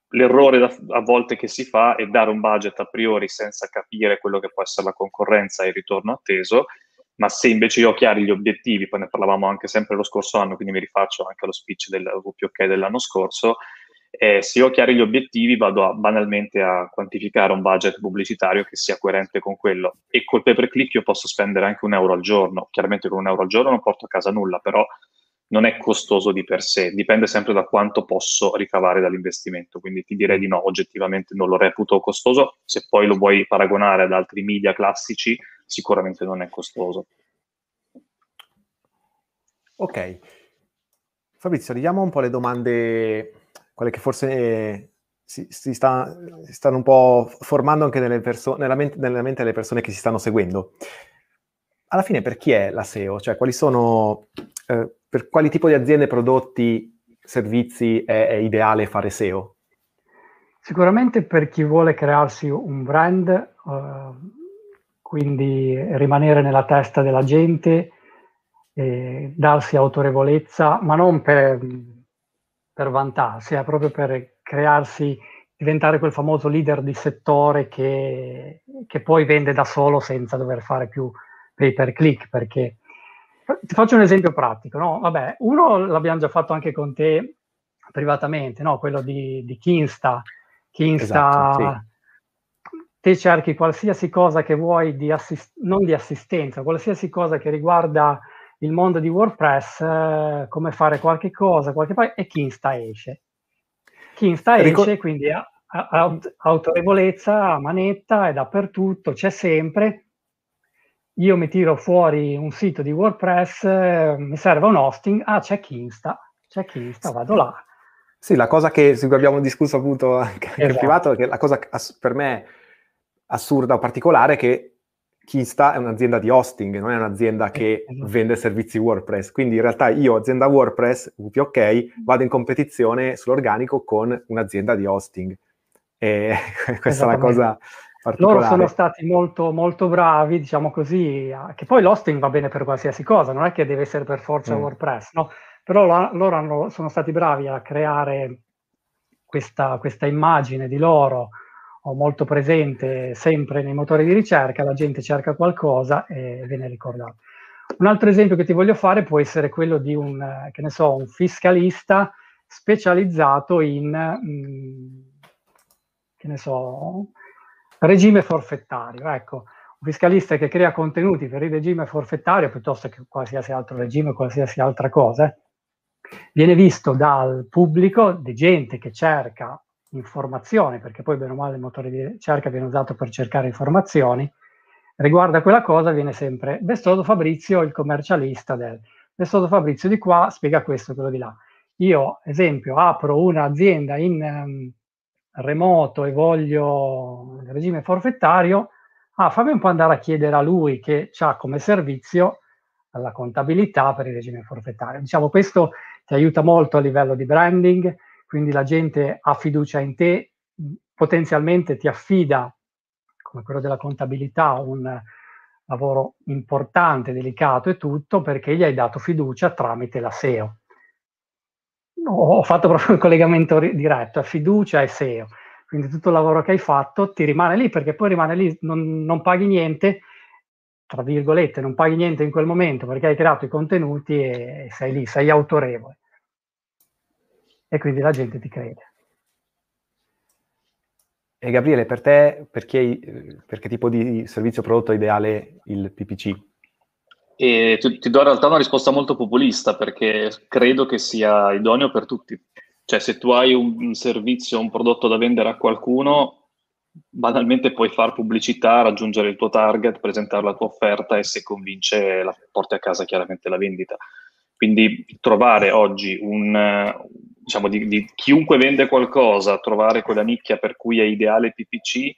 L'errore da, a volte che si fa è dare un budget a priori senza capire quello che può essere la concorrenza e il ritorno atteso ma se invece io ho chiari gli obiettivi, poi ne parlavamo anche sempre lo scorso anno, quindi mi rifaccio anche allo speech del WPOK dell'anno scorso, eh, se io ho chiari gli obiettivi vado a, banalmente a quantificare un budget pubblicitario che sia coerente con quello. E col pay per click io posso spendere anche un euro al giorno, chiaramente con un euro al giorno non porto a casa nulla, però non è costoso di per sé, dipende sempre da quanto posso ricavare dall'investimento, quindi ti direi di no, oggettivamente non lo reputo costoso, se poi lo vuoi paragonare ad altri media classici sicuramente non è costoso. Ok. Fabrizio, vediamo un po' le domande, quelle che forse si, si, sta, si stanno un po' formando anche nelle perso- nella, mente, nella mente delle persone che si stanno seguendo. Alla fine per chi è la SEO? Cioè quali sono, eh, per quali tipo di aziende, prodotti, servizi è, è ideale fare SEO? Sicuramente per chi vuole crearsi un brand, uh, quindi rimanere nella testa della gente, eh, darsi autorevolezza, ma non per, per vantarsi, è proprio per crearsi, diventare quel famoso leader di settore che, che poi vende da solo senza dover fare più pay per click, perché ti faccio un esempio pratico, no? Vabbè, uno l'abbiamo già fatto anche con te privatamente, no? Quello di, di Kinsta, Kinsta esatto, sì te cerchi qualsiasi cosa che vuoi, di assist- non di assistenza, qualsiasi cosa che riguarda il mondo di WordPress, eh, come fare qualche cosa, qualche pa- e Kinsta esce. Kinsta Rico- esce, quindi ha, ha, autorevolezza, a manetta, è dappertutto, c'è sempre. Io mi tiro fuori un sito di WordPress, eh, mi serve un hosting, ah c'è Kinsta, c'è Kinsta, vado là. Sì, la cosa che, su cui abbiamo discusso appunto anche esatto. in privato, che la cosa per me assurda o particolare che Kinsta è un'azienda di hosting, non è un'azienda che esatto. vende servizi WordPress. Quindi in realtà io, azienda WordPress, WPOK, vado in competizione sull'organico con un'azienda di hosting. E [laughs] questa è una cosa particolare. Loro sono stati molto, molto bravi, diciamo così, che poi l'hosting va bene per qualsiasi cosa, non è che deve essere per forza mm. WordPress, no? Però la, loro hanno, sono stati bravi a creare questa, questa immagine di loro, ho molto presente sempre nei motori di ricerca, la gente cerca qualcosa e viene ricordato. Un altro esempio che ti voglio fare può essere quello di un, che ne so, un fiscalista specializzato in, mm, che ne so, regime forfettario. Ecco, un fiscalista che crea contenuti per il regime forfettario piuttosto che qualsiasi altro regime, qualsiasi altra cosa, viene visto dal pubblico di gente che cerca informazioni, perché poi bene o male il motore di ricerca viene usato per cercare informazioni, riguardo a quella cosa viene sempre Vestoso Fabrizio, il commercialista del Vestoso Fabrizio di qua spiega questo, quello di là. Io, esempio, apro un'azienda in um, remoto e voglio il regime forfettario, ah, fammi un po' andare a chiedere a lui che ha come servizio la contabilità per il regime forfettario. Diciamo, questo ti aiuta molto a livello di branding, quindi la gente ha fiducia in te, potenzialmente ti affida, come quello della contabilità, un lavoro importante, delicato e tutto, perché gli hai dato fiducia tramite la SEO. ho fatto proprio un collegamento diretto a fiducia e SEO. Quindi tutto il lavoro che hai fatto ti rimane lì perché poi rimane lì, non, non paghi niente, tra virgolette, non paghi niente in quel momento perché hai creato i contenuti e sei lì, sei autorevole. E quindi la gente ti crede. E Gabriele, per te, per che, per che tipo di servizio prodotto è ideale il PPC? E ti, ti do in realtà una risposta molto populista perché credo che sia idoneo per tutti. Cioè, se tu hai un, un servizio, un prodotto da vendere a qualcuno, banalmente puoi fare pubblicità, raggiungere il tuo target, presentare la tua offerta e se convince la porti a casa chiaramente la vendita. Quindi trovare oggi un, diciamo, di, di, chiunque vende qualcosa, trovare quella nicchia per cui è ideale PPC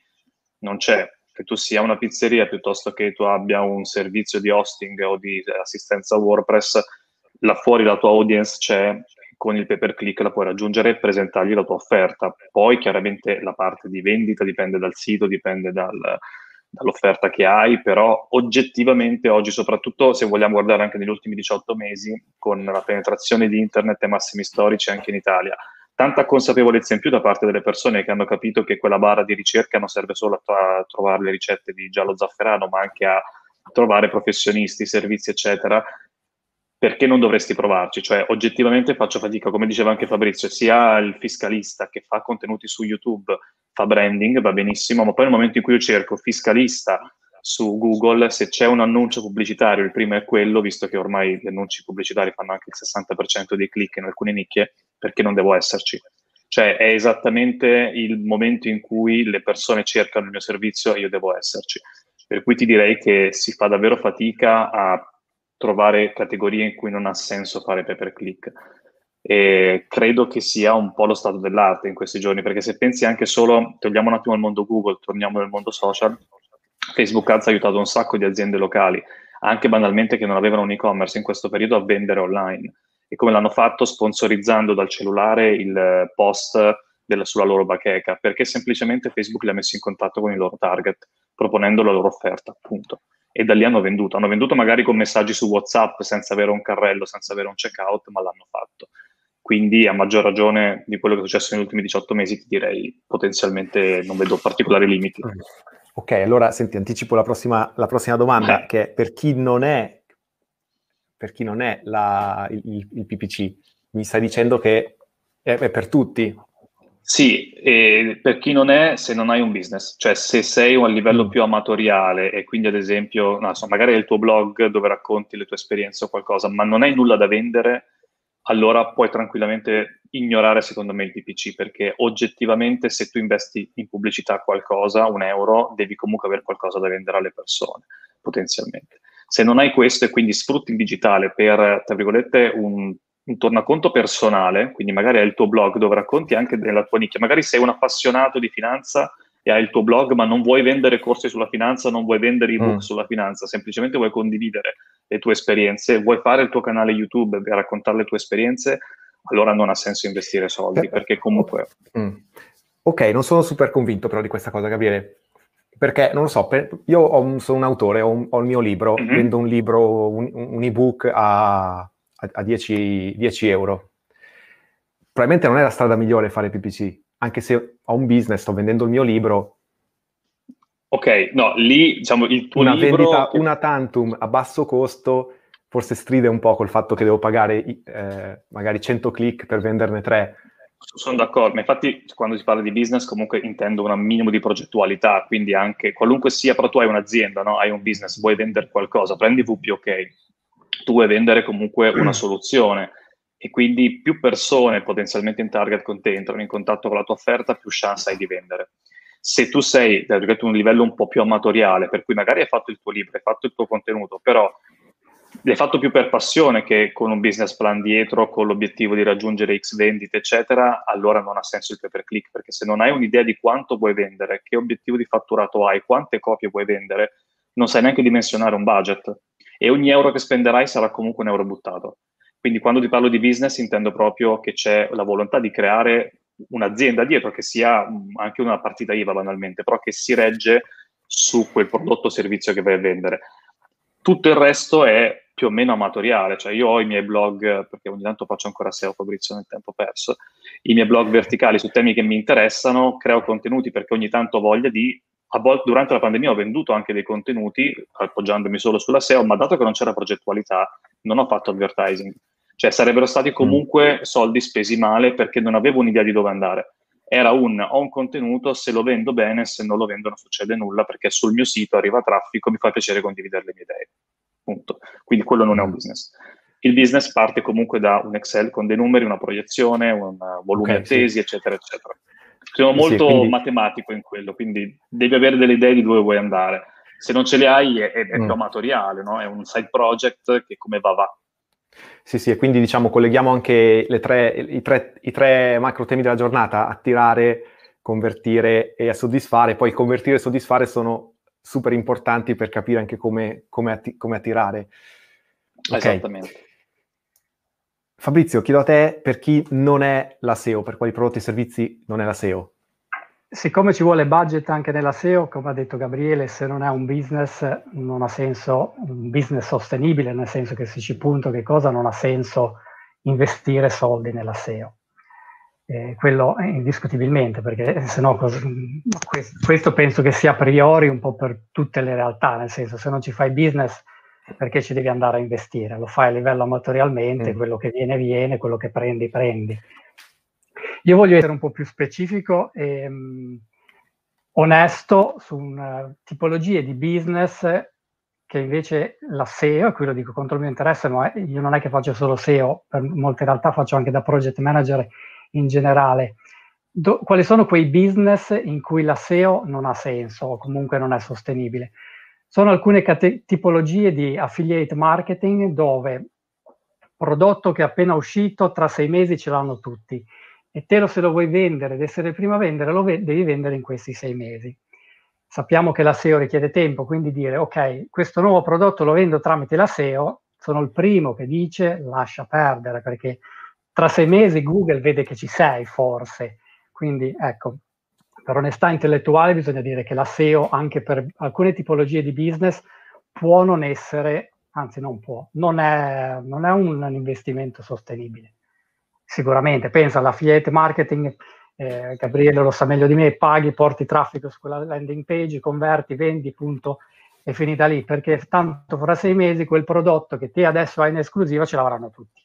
non c'è. Che tu sia una pizzeria piuttosto che tu abbia un servizio di hosting o di assistenza WordPress, là fuori la tua audience c'è, con il pay per click la puoi raggiungere e presentargli la tua offerta. Poi chiaramente la parte di vendita dipende dal sito, dipende dal, dall'offerta che hai, però oggettivamente oggi, soprattutto se vogliamo guardare anche negli ultimi 18 mesi, con la penetrazione di internet e massimi storici anche in Italia, tanta consapevolezza in più da parte delle persone che hanno capito che quella barra di ricerca non serve solo a, a trovare le ricette di giallo zafferano, ma anche a trovare professionisti, servizi, eccetera, perché non dovresti provarci? Cioè, oggettivamente faccio fatica, come diceva anche Fabrizio, sia il fiscalista che fa contenuti su YouTube, fa branding, va benissimo, ma poi nel momento in cui io cerco fiscalista su Google, se c'è un annuncio pubblicitario, il primo è quello, visto che ormai gli annunci pubblicitari fanno anche il 60% dei click in alcune nicchie, perché non devo esserci? Cioè, è esattamente il momento in cui le persone cercano il mio servizio e io devo esserci. Per cui ti direi che si fa davvero fatica a trovare categorie in cui non ha senso fare pay per click. E credo che sia un po' lo stato dell'arte in questi giorni, perché se pensi anche solo, togliamo un attimo il mondo Google, torniamo nel mondo social, Facebook Ads ha aiutato un sacco di aziende locali, anche banalmente che non avevano un e-commerce in questo periodo, a vendere online. E come l'hanno fatto? Sponsorizzando dal cellulare il post della, sulla loro bacheca, perché semplicemente Facebook li ha messi in contatto con il loro target, proponendo la loro offerta, appunto e da lì hanno venduto. Hanno venduto magari con messaggi su WhatsApp senza avere un carrello, senza avere un checkout, ma l'hanno fatto. Quindi a maggior ragione di quello che è successo negli ultimi 18 mesi ti direi potenzialmente non vedo particolari limiti. Ok, allora senti, anticipo la prossima, la prossima domanda eh. che per chi non è, per chi non è la, il, il, PPC, mi stai dicendo che è, è per tutti, sì, e per chi non è, se non hai un business, cioè se sei a livello mm. più amatoriale e quindi ad esempio, no, insomma, magari hai il tuo blog dove racconti le tue esperienze o qualcosa, ma non hai nulla da vendere, allora puoi tranquillamente ignorare secondo me il PPC perché oggettivamente se tu investi in pubblicità qualcosa, un euro, devi comunque avere qualcosa da vendere alle persone, potenzialmente. Se non hai questo e quindi sfrutti il digitale per, tra virgolette, un un tornaconto personale, quindi magari hai il tuo blog dove racconti anche della tua nicchia, magari sei un appassionato di finanza e hai il tuo blog ma non vuoi vendere corsi sulla finanza, non vuoi vendere ebook mm. sulla finanza, semplicemente vuoi condividere le tue esperienze, vuoi fare il tuo canale YouTube e raccontare le tue esperienze, allora non ha senso investire soldi, perché comunque... Mm. Ok, non sono super convinto però di questa cosa, Gabriele. Perché, non lo so, per, io un, sono un autore, ho, un, ho, il mio libro, mm-hmm. vendo un libro, un, un ebook a a, 10, 10 euro. Probabilmente non è la strada migliore fare PPC, anche se ho un business, sto vendendo il mio libro. Ok, no, lì diciamo il tuo una libro... vendita una tantum a basso costo forse stride un po' col fatto che devo pagare eh, magari 100 click per venderne 3. Sono d'accordo, ma infatti quando si parla di business comunque intendo un minimo di progettualità, quindi anche qualunque sia, però tu hai un'azienda, no? hai un business, vuoi vendere qualcosa, prendi VP, ok, tu vuoi vendere comunque una [clears throat] soluzione e quindi più persone potenzialmente in target con te entrano in contatto con la tua offerta, più chance hai di vendere. Se tu sei a un livello un po' più amatoriale, per cui magari hai fatto il tuo libro, hai fatto il tuo contenuto, però l'hai fatto più per passione che con un business plan dietro, con l'obiettivo di raggiungere X vendite, eccetera, allora non ha senso il pay per click, perché se non hai un'idea di quanto vuoi vendere, che obiettivo di fatturato hai, quante copie vuoi vendere, non sai neanche dimensionare un budget e ogni euro che spenderai sarà comunque un euro buttato. Quindi quando ti parlo di business intendo proprio che c'è la volontà di creare un'azienda dietro che sia anche una partita IVA banalmente, però che si regge su quel prodotto o servizio che vai a vendere. Tutto il resto è più o meno amatoriale, cioè io ho i miei blog, perché ogni tanto faccio ancora SEO Fabrizio nel tempo perso, i miei blog verticali su temi che mi interessano, creo contenuti perché ogni tanto ho voglia di, volte durante la pandemia ho venduto anche dei contenuti appoggiandomi solo sulla SEO, ma dato che non c'era progettualità non ho fatto advertising, cioè sarebbero stati mm. comunque soldi spesi male perché non avevo un'idea di dove andare. Era un ho un contenuto, se lo vendo bene, se non lo vendo non succede nulla perché sul mio sito arriva traffico, mi fa piacere condividere le mie idee punto. Quindi quello non è un mm. business. Il business parte comunque da un Excel con dei numeri, una proiezione, un volume okay, attesi, sì. eccetera, eccetera. Sono molto sì, quindi... matematico in quello, quindi devi avere delle idee di dove vuoi andare. Se non ce le hai è, è, è mm. più amatoriale, no? è un side project che come va va. Sì, sì, e quindi diciamo colleghiamo anche tre, i, tre, i tre macro temi della giornata, attirare, convertire e soddisfare. Poi convertire e soddisfare sono super importanti per capire anche come, come, atti- come attirare. Okay. Esattamente. Fabrizio, chiedo a te per chi non è la SEO, per quali prodotti e servizi non è la SEO? Siccome ci vuole budget anche nella SEO, come ha detto Gabriele, se non è un business non ha senso, un business sostenibile, nel senso che se ci punto che cosa non ha senso investire soldi nella SEO. Eh, quello indiscutibilmente, perché se no questo penso che sia a priori un po' per tutte le realtà, nel senso se non ci fai business perché ci devi andare a investire, lo fai a livello amatorialmente, mm. quello che viene viene, quello che prendi prendi. Io voglio essere un po' più specifico e um, onesto su una tipologie di business che invece la SEO, e qui lo dico contro il mio interesse, ma io non è che faccio solo SEO, per molte realtà faccio anche da project manager in generale. Do, quali sono quei business in cui la SEO non ha senso o comunque non è sostenibile? Sono alcune cate- tipologie di affiliate marketing dove prodotto che è appena uscito tra sei mesi ce l'hanno tutti e te lo se lo vuoi vendere ed essere il primo a vendere lo ve- devi vendere in questi sei mesi. Sappiamo che la SEO richiede tempo, quindi dire ok, questo nuovo prodotto lo vendo tramite la SEO, sono il primo che dice lascia perdere perché tra sei mesi Google vede che ci sei forse. Quindi ecco, per onestà intellettuale bisogna dire che la SEO anche per alcune tipologie di business può non essere, anzi non può, non è, non è un, un, investimento sostenibile. Sicuramente, pensa all'affiliate marketing, eh, Gabriele lo sa meglio di me, paghi, porti traffico su quella landing page, converti, vendi, punto, e finita lì, perché tanto fra sei mesi quel prodotto che te adesso hai in esclusiva ce l'avranno tutti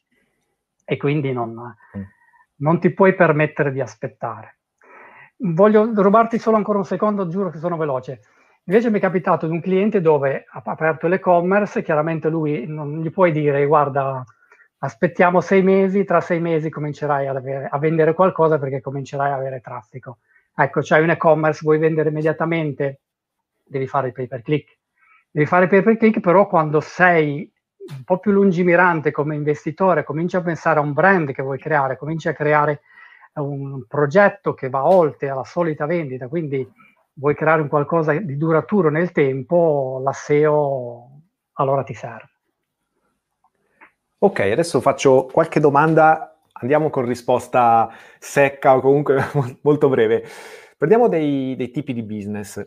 e quindi non, mm. non ti puoi permettere di aspettare. Voglio rubarti solo ancora un secondo, giuro che sono veloce. Invece mi è capitato di un cliente dove ha aperto l'e-commerce, chiaramente lui non gli puoi dire guarda, aspettiamo sei mesi, tra sei mesi comincerai avere, a vendere qualcosa perché comincerai a avere traffico. Ecco, c'hai un e-commerce, vuoi vendere immediatamente, devi fare il pay per click. Devi fare il pay per click, però quando sei un po' più lungimirante come investitore, cominci a pensare a un brand che vuoi creare, cominci a creare un progetto che va oltre alla solita vendita, quindi vuoi creare un qualcosa di duraturo nel tempo, la SEO allora ti serve. Ok, adesso faccio qualche domanda, andiamo con risposta secca o comunque [laughs] molto breve. Prendiamo dei, dei tipi di business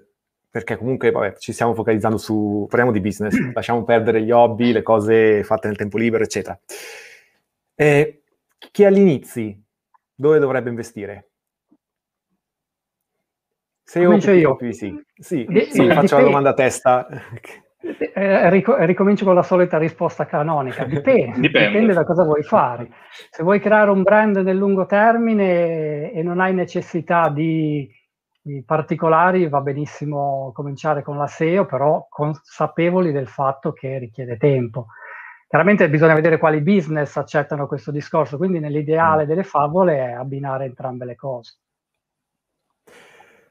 perché comunque vabbè, ci stiamo focalizzando su, parliamo di business, [clears throat] lasciamo perdere gli hobby, le cose fatte nel tempo libero, eccetera. Eh, chi all'inizio dove dovrebbe investire? Se Comincio io. Sì, sì, di, sì faccio dipende. la domanda a testa. Eh, ric- ricomincio con la solita risposta canonica. [laughs] Dipende, dipende. dipende, da cosa vuoi fare. Se vuoi creare un brand nel lungo termine e non hai necessità di particolari va benissimo cominciare con la SEO, però consapevoli del fatto che richiede tempo. Chiaramente bisogna vedere quali business accettano questo discorso, quindi nell'ideale mm. delle favole è abbinare entrambe le cose.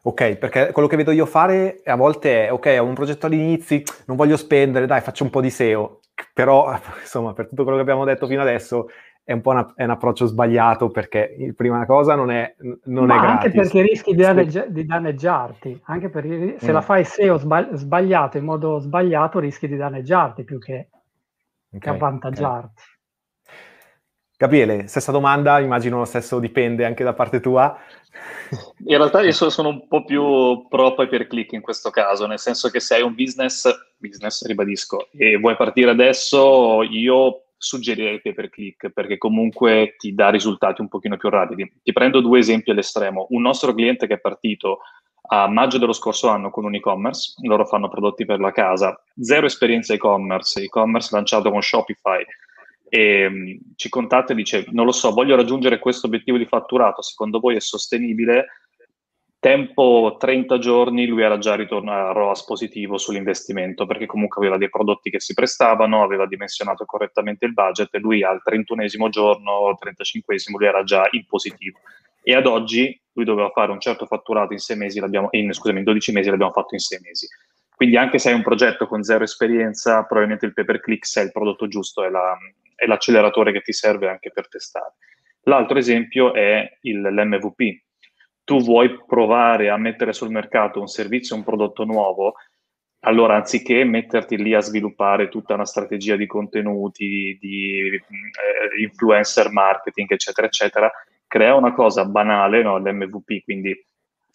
Ok, perché quello che vedo io fare a volte è, ok, ho un progetto all'inizio, non voglio spendere, dai, faccio un po' di SEO, però [laughs] insomma, per tutto quello che abbiamo detto fino adesso, è un po' una, è un approccio sbagliato perché il prima cosa non è, non Ma è anche perché rischi di, danneggi- di danneggiarti, anche perché se mm. la fai SEO sbagli- sbagliato in modo sbagliato rischi di danneggiarti più che, okay, che avvantaggiarti. Okay. Gabriele, stessa domanda, immagino lo stesso dipende anche da parte tua. In realtà io sono un po' più pro pay per click in questo caso, nel senso che se hai un business, business ribadisco, e vuoi partire adesso, io suggerirei pay per click perché comunque ti dà risultati un pochino più rapidi. Ti prendo due esempi all'estremo. Un nostro cliente che è partito a maggio dello scorso anno con un e-commerce, loro fanno prodotti per la casa, zero esperienza e-commerce, e-commerce lanciato con Shopify, e um, ci contatta e dice, non lo so, voglio raggiungere questo obiettivo di fatturato, secondo voi è sostenibile? Tempo 30 giorni lui era già ritornato a ROAS positivo sull'investimento perché comunque aveva dei prodotti che si prestavano, aveva dimensionato correttamente il budget e lui al 31 giorno, 35 lui era già in positivo. E ad oggi lui doveva fare un certo fatturato in mesi, in, scusami, in 12 mesi l'abbiamo fatto in sei mesi. Quindi anche se hai un progetto con zero esperienza, probabilmente il pay per click, se è il prodotto giusto, è, la, è l'acceleratore che ti serve anche per testare. L'altro esempio è il, l'MVP. Tu vuoi provare a mettere sul mercato un servizio, un prodotto nuovo, allora anziché metterti lì a sviluppare tutta una strategia di contenuti, di eh, influencer marketing, eccetera, eccetera, crea una cosa banale, no? l'MVP, quindi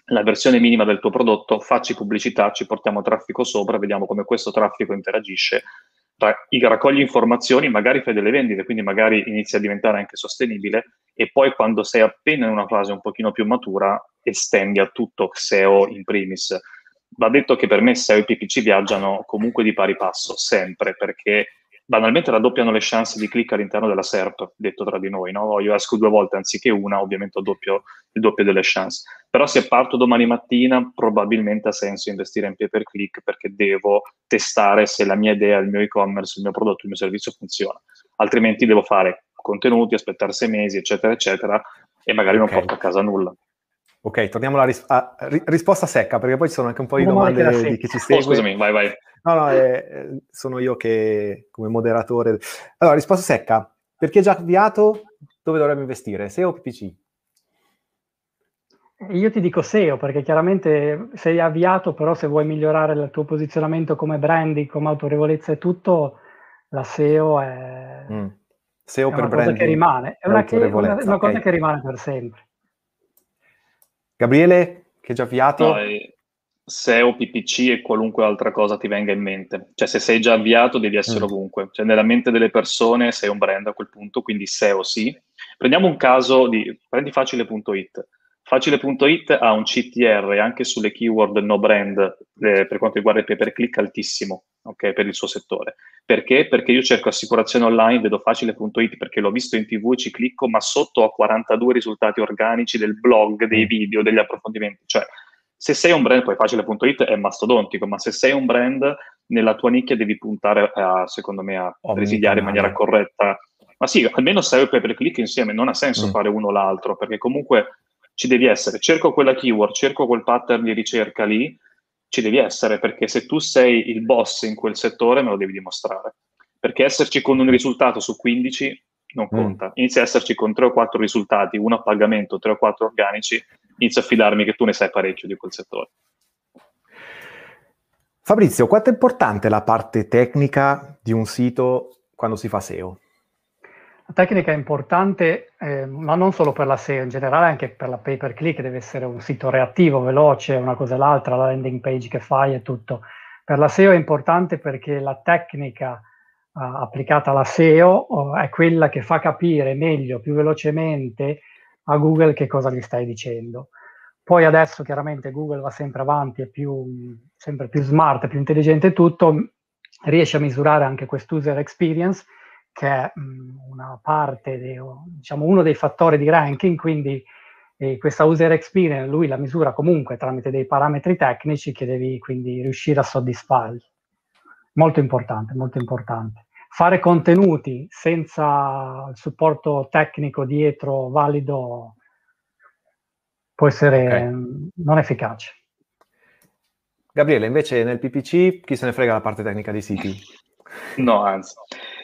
la versione minima del tuo prodotto, facci pubblicità, ci portiamo traffico sopra, vediamo come questo traffico interagisce, raccogli informazioni, magari fai delle vendite, quindi magari inizia a diventare anche sostenibile e poi quando sei appena in una fase un pochino più matura estendi a tutto SEO in primis. Va detto che per me SEO e PPC viaggiano comunque di pari passo, sempre, perché banalmente raddoppiano le chance di click all'interno della SERP, detto tra di noi, no? Io esco due volte anziché una, ovviamente ho doppio, il doppio delle chance. Però se parto domani mattina, probabilmente ha senso investire in pay per click perché devo testare se la mia idea, il mio e-commerce, il mio prodotto, il mio servizio funziona. Altrimenti devo fare contenuti, aspettare sei mesi, eccetera, eccetera, e magari non okay. porto a casa nulla. Ok, torniamo alla ris- a, ri- risposta secca, perché poi ci sono anche un po' di domande di chi ci segue. Oh, scusami, vai, vai. No, no, eh, sono io che come moderatore. Allora, risposta secca. Per chi è già avviato, dove dovrebbe investire? SEO o PPC? Io ti dico SEO perché chiaramente sei avviato, però se vuoi migliorare il tuo posizionamento come branding, come autorevolezza e tutto, la SEO è, mm. SEO è per una branding, cosa che rimane, è una, che, una, una okay. cosa che rimane per sempre. Gabriele, che già avviato? No, SEO, PPC e qualunque altra cosa ti venga in mente. Cioè, se sei già avviato, devi essere mm. ovunque. Cioè, nella mente delle persone sei un brand a quel punto, quindi SEO sì. Prendiamo un caso di prendi facile.it. Facile.it ha un CTR anche sulle keyword no brand eh, per quanto riguarda il pay per click altissimo, ok, per il suo settore. Perché? Perché io cerco assicurazione online, vedo facile.it perché l'ho visto in tv ci clicco, ma sotto ho 42 risultati organici del blog, dei mm. video, degli approfondimenti. Cioè, se sei un brand, poi facile.it è mastodontico, ma se sei un brand, nella tua nicchia devi puntare, a, secondo me, a oh, residiare in maniera corretta. Ma sì, almeno e pay per click insieme, non ha senso mm. fare uno o l'altro, perché comunque ci devi essere. Cerco quella keyword, cerco quel pattern di ricerca lì, ci devi essere, perché se tu sei il boss in quel settore, me lo devi dimostrare. Perché esserci con un risultato su 15 non mm. conta. Mm. Inizia a esserci con 3 o 4 risultati, uno a pagamento, 3 o 4 organici, inizio a fidarmi che tu ne sai parecchio di quel settore. Fabrizio, quanto è importante la parte tecnica di un sito quando si fa SEO? La tecnica è importante, eh, ma non solo per la SEO, in generale anche per la pay per click, deve essere un sito reattivo, veloce, una cosa e l'altra, la landing page che fai e tutto. Per la SEO è importante perché la tecnica uh, applicata alla SEO uh, è quella che fa capire meglio, più velocemente a Google che cosa gli stai dicendo. Poi adesso chiaramente Google va sempre avanti, è più, sempre più smart, più intelligente tutto, riesce a misurare anche quest'user experience, che è mh, una parte, de, diciamo uno dei fattori di ranking, quindi eh, questa user experience lui la misura comunque tramite dei parametri tecnici che devi quindi riuscire a soddisfargli. Molto importante, molto importante fare contenuti senza il supporto tecnico dietro valido può essere okay. non efficace. Gabriele, invece nel PPC chi se ne frega la parte tecnica dei siti? No, anzi.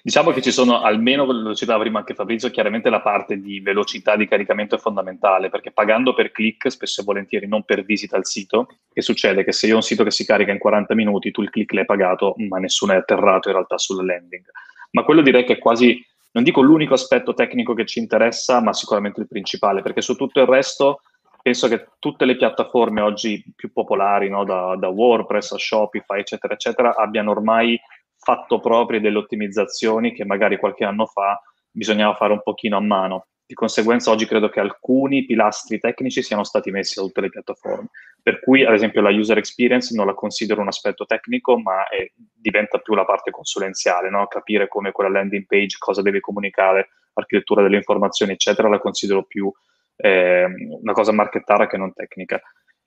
Diciamo che ci sono, almeno lo citava prima anche Fabrizio, chiaramente la parte di velocità di caricamento è fondamentale, perché pagando per click, spesso e volentieri non per visita al sito, che succede? Che se io ho un sito che si carica in 40 minuti, tu il click l'hai pagato, ma nessuno è atterrato in realtà sulla landing. Ma quello direi che è quasi non dico l'unico aspetto tecnico che ci interessa, ma sicuramente il principale, perché su tutto il resto penso che tutte le piattaforme oggi più popolari, no, da, da, WordPress a Shopify, eccetera, eccetera, abbiano ormai fatto proprie delle ottimizzazioni che magari qualche anno fa bisognava fare un pochino a mano. Di conseguenza oggi credo che alcuni pilastri tecnici siano stati messi da tutte le piattaforme, per cui ad esempio la user experience non la considero un aspetto tecnico, ma è, diventa più la parte consulenziale, no? capire come quella landing page, cosa deve comunicare, architettura delle informazioni, eccetera, la considero più eh, una cosa marchettara che non tecnica.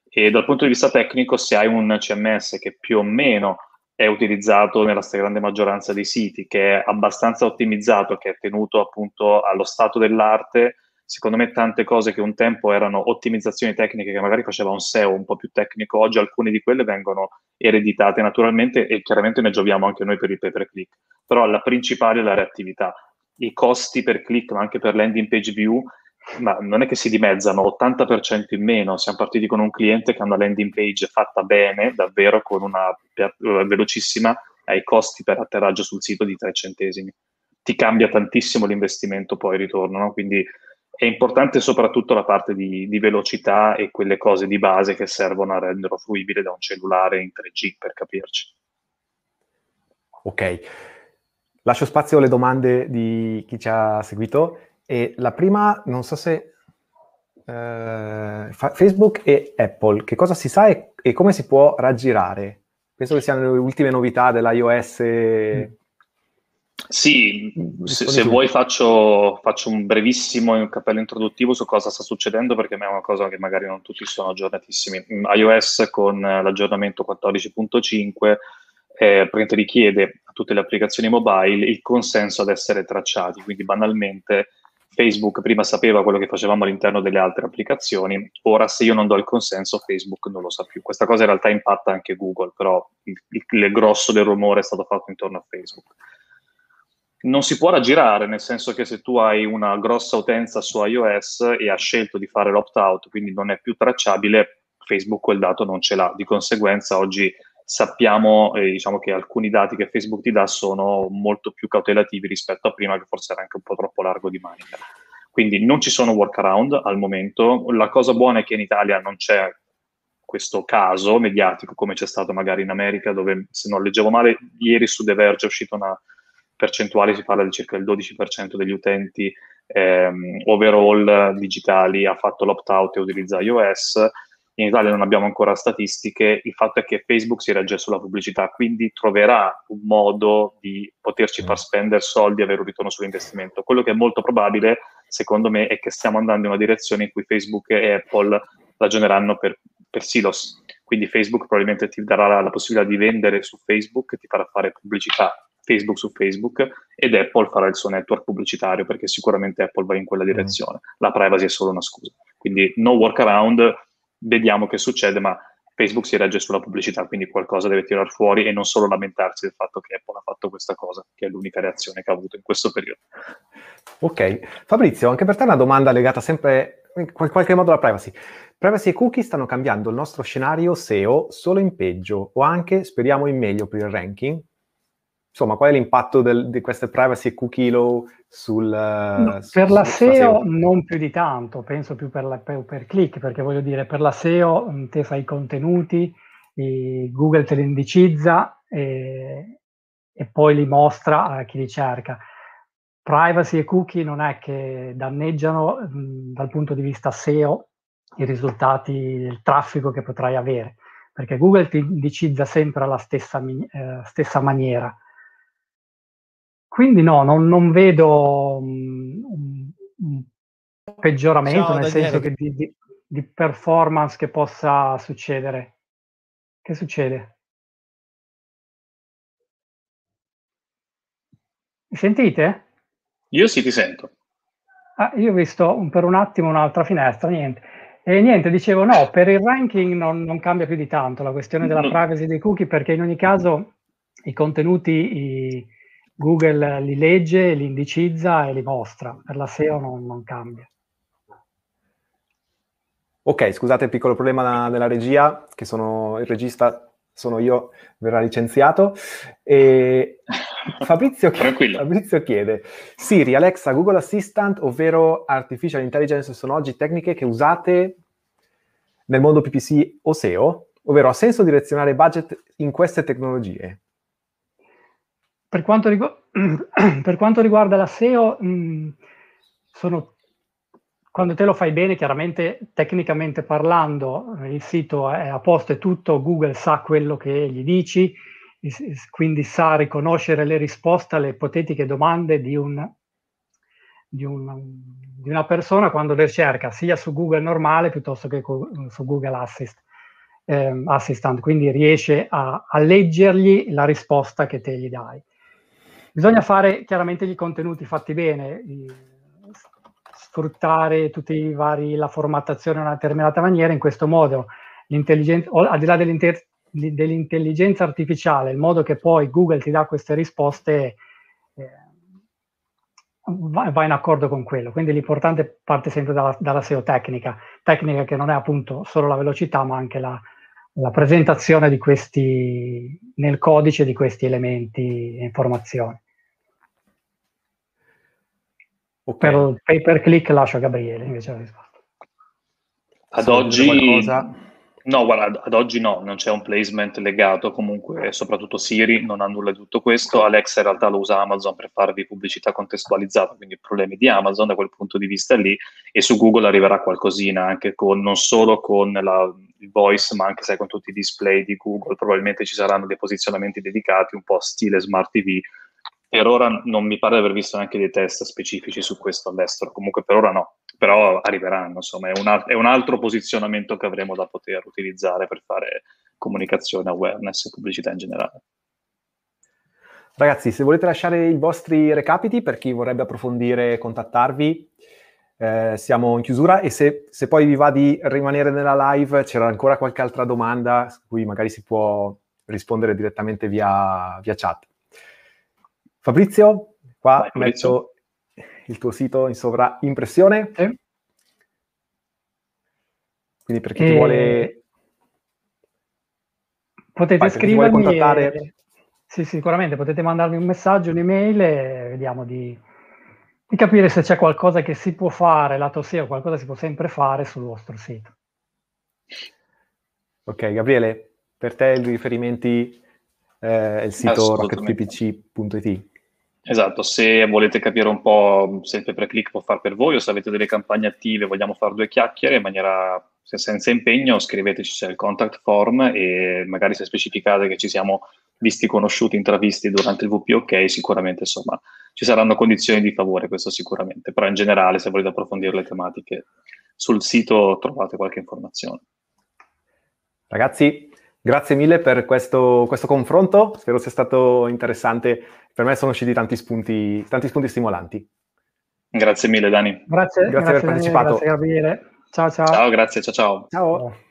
E dal punto di vista tecnico, se hai un CMS che più o meno è utilizzato nella stragrande maggioranza dei siti, che è abbastanza ottimizzato, che è tenuto appunto allo stato dell'arte, secondo me tante cose che un tempo erano ottimizzazioni tecniche che magari faceva un SEO un po' più tecnico, oggi alcune di quelle vengono ereditate naturalmente e chiaramente ne gioviamo anche noi per il pay per click. Però la principale è la reattività. I costi per click, ma anche per landing page view, ma non è che si dimezzano, 80% in meno. Siamo partiti con un cliente che ha una landing page fatta bene, davvero con una velocissima, ai costi per atterraggio sul sito di 3 centesimi. Ti cambia tantissimo l'investimento poi ritorno, no? quindi è importante soprattutto la parte di, di, velocità e quelle cose di base che servono a renderlo fruibile da un cellulare in 3G, per capirci. Ok, lascio spazio alle domande di chi ci ha seguito. E la prima, non so se eh, Facebook e Apple, che cosa si sa e, e, come si può raggirare? Penso che siano le ultime novità dell'iOS. Sì, se, se vuoi faccio, faccio, un brevissimo cappello introduttivo su cosa sta succedendo perché è una cosa che magari non tutti sono aggiornatissimi. iOS con l'aggiornamento 14.5 eh, richiede a tutte le applicazioni mobile il consenso ad essere tracciati, quindi banalmente Facebook prima sapeva quello che facevamo all'interno delle altre applicazioni, ora se io non do il consenso Facebook non lo sa più. Questa cosa in realtà impatta anche Google, però il, il, grosso del rumore è stato fatto intorno a Facebook. Non si può raggirare, nel senso che se tu hai una grossa utenza su iOS e ha scelto di fare l'opt-out, quindi non è più tracciabile, Facebook quel dato non ce l'ha. Di conseguenza oggi sappiamo eh, diciamo che alcuni dati che Facebook ti dà sono molto più cautelativi rispetto a prima, che forse era anche un po' troppo largo di manica. Quindi non ci sono workaround al momento. La cosa buona è che in Italia non c'è questo caso mediatico come c'è stato magari in America, dove se non leggevo male, ieri su The Verge è uscita una percentuale, si parla di circa il 12% degli utenti ehm, overall digitali ha fatto l'opt-out e utilizza iOS in Italia non abbiamo ancora statistiche, il fatto è che Facebook si regge sulla pubblicità, quindi troverà un modo di poterci far spendere soldi e avere un ritorno sull'investimento. Quello che è molto probabile, secondo me, è che stiamo andando in una direzione in cui Facebook e Apple ragioneranno per, per silos. Quindi Facebook probabilmente ti darà la, la possibilità di vendere su Facebook, ti farà fare pubblicità Facebook su Facebook ed Apple farà il suo network pubblicitario perché sicuramente Apple va in quella direzione. La privacy è solo una scusa. Quindi no workaround, vediamo che succede, ma Facebook si regge sulla pubblicità, quindi qualcosa deve tirar fuori e non solo lamentarsi del fatto che Apple ha fatto questa cosa, che è l'unica reazione che ha avuto in questo periodo. Ok, Fabrizio, anche per te una domanda legata sempre in qualche modo alla privacy. Privacy e cookie stanno cambiando il nostro scenario SEO solo in peggio o anche, speriamo, in meglio per il ranking? Insomma, qual è l'impatto del, di queste privacy e cookie law sul, no, su, per la SEO, SEO, non più di tanto, penso più per, la, per, per, click, perché voglio dire, per la SEO mm, te fai i contenuti, Google te li indicizza e, e, poi li mostra a chi li cerca. Privacy e cookie non è che danneggiano mh, mm, dal punto di vista SEO i risultati del traffico che potrai avere, perché Google ti indicizza sempre alla stessa, eh, stessa maniera quindi no, non, non vedo un, un, peggioramento, Ciao, nel Daniele. senso che di, di, di performance che possa succedere. Che succede? Mi sentite? Io sì, ti sento. Ah, io ho visto un, per un attimo un'altra finestra, niente. E niente, dicevo no, per il ranking non, non cambia più di tanto la questione della no. privacy dei cookie, perché in ogni caso i contenuti, i, Google li legge, li indicizza e li mostra, per la SEO non, non cambia. Ok, scusate il piccolo problema della regia, che sono il regista, sono io, verrà licenziato. E [laughs] Fabrizio, chiede, Fabrizio chiede, Siri, Alexa, Google Assistant, ovvero Artificial Intelligence, sono oggi tecniche che usate nel mondo PPC o SEO? Ovvero, ha senso direzionare budget in queste tecnologie? Per quanto, rigu- [clears throat] per quanto riguarda la SEO, mh, sono quando te lo fai bene, chiaramente tecnicamente parlando, il sito è a posto e tutto, Google sa quello che gli dici, quindi sa riconoscere le risposte alle ipotetiche domande di, un, di, un, di una persona quando le cerca, sia su Google normale piuttosto che su Google Assist, eh, Assistant, quindi riesce a, a leggergli la risposta che te gli dai. Bisogna fare chiaramente gli contenuti fatti bene, sfruttare tutti i vari, la formattazione in una determinata maniera, in questo modo al di là dell'intelligenza artificiale, il modo che poi Google ti dà queste risposte eh, va, va, in accordo con quello. Quindi l'importante parte sempre dalla, dalla, SEO tecnica, tecnica che non è appunto solo la velocità, ma anche la, la presentazione di questi nel codice di questi elementi e informazioni. Okay. Per pay per click lascio a Gabriele invece la risposta. Ad oggi, no, guarda, ad oggi no, non c'è un placement legato, comunque soprattutto Siri non ha nulla di tutto questo, Alexa in realtà lo usa Amazon per farvi pubblicità contestualizzata, quindi problemi di Amazon da quel punto di vista lì, e su Google arriverà qualcosina anche con, non solo con la, il voice, ma anche sai, con tutti i display di Google, probabilmente ci saranno dei posizionamenti dedicati, un po' stile Smart TV, per ora non mi pare di aver visto neanche dei test specifici su questo all'estero, comunque per ora no, però arriveranno, insomma, è un, è un altro posizionamento che avremo da poter utilizzare per fare comunicazione, awareness e pubblicità in generale. Ragazzi, se volete lasciare i vostri recapiti per chi vorrebbe approfondire, contattarvi, eh, siamo in chiusura e se, se, poi vi va di rimanere nella live, c'era ancora qualche altra domanda su cui magari si può rispondere direttamente via, via chat. Fabrizio, qua Vai, Fabrizio. metto il tuo sito in sovraimpressione. Sì. Quindi per chi e... ti vuole... Potete Vai, scrivermi... Vuole contattare... E... Sì, sicuramente potete mandarmi un messaggio, un'email e vediamo di, di capire se c'è qualcosa che si può fare lato SEO, qualcosa si può sempre fare sul vostro sito. Ok, Gabriele, per te i riferimenti eh, il sito rocketppc.it. Esatto, se volete capire un po' se il pay per click può fare per voi o se avete delle campagne attive, vogliamo fare due chiacchiere in maniera senza impegno, scriveteci c'è contact form e magari se specificate che ci siamo visti conosciuti, intravisti durante il VPOK, sicuramente insomma ci saranno condizioni di favore, questo sicuramente, però in generale se volete approfondire le tematiche sul sito trovate qualche informazione. Ragazzi, Grazie mille per questo, questo, confronto, spero sia stato interessante. Per me sono usciti tanti spunti, tanti spunti stimolanti. Grazie mille Dani. Grazie, grazie, grazie per aver partecipato. Grazie Gabriele. Ciao ciao. Ciao, grazie, ciao ciao. Ciao.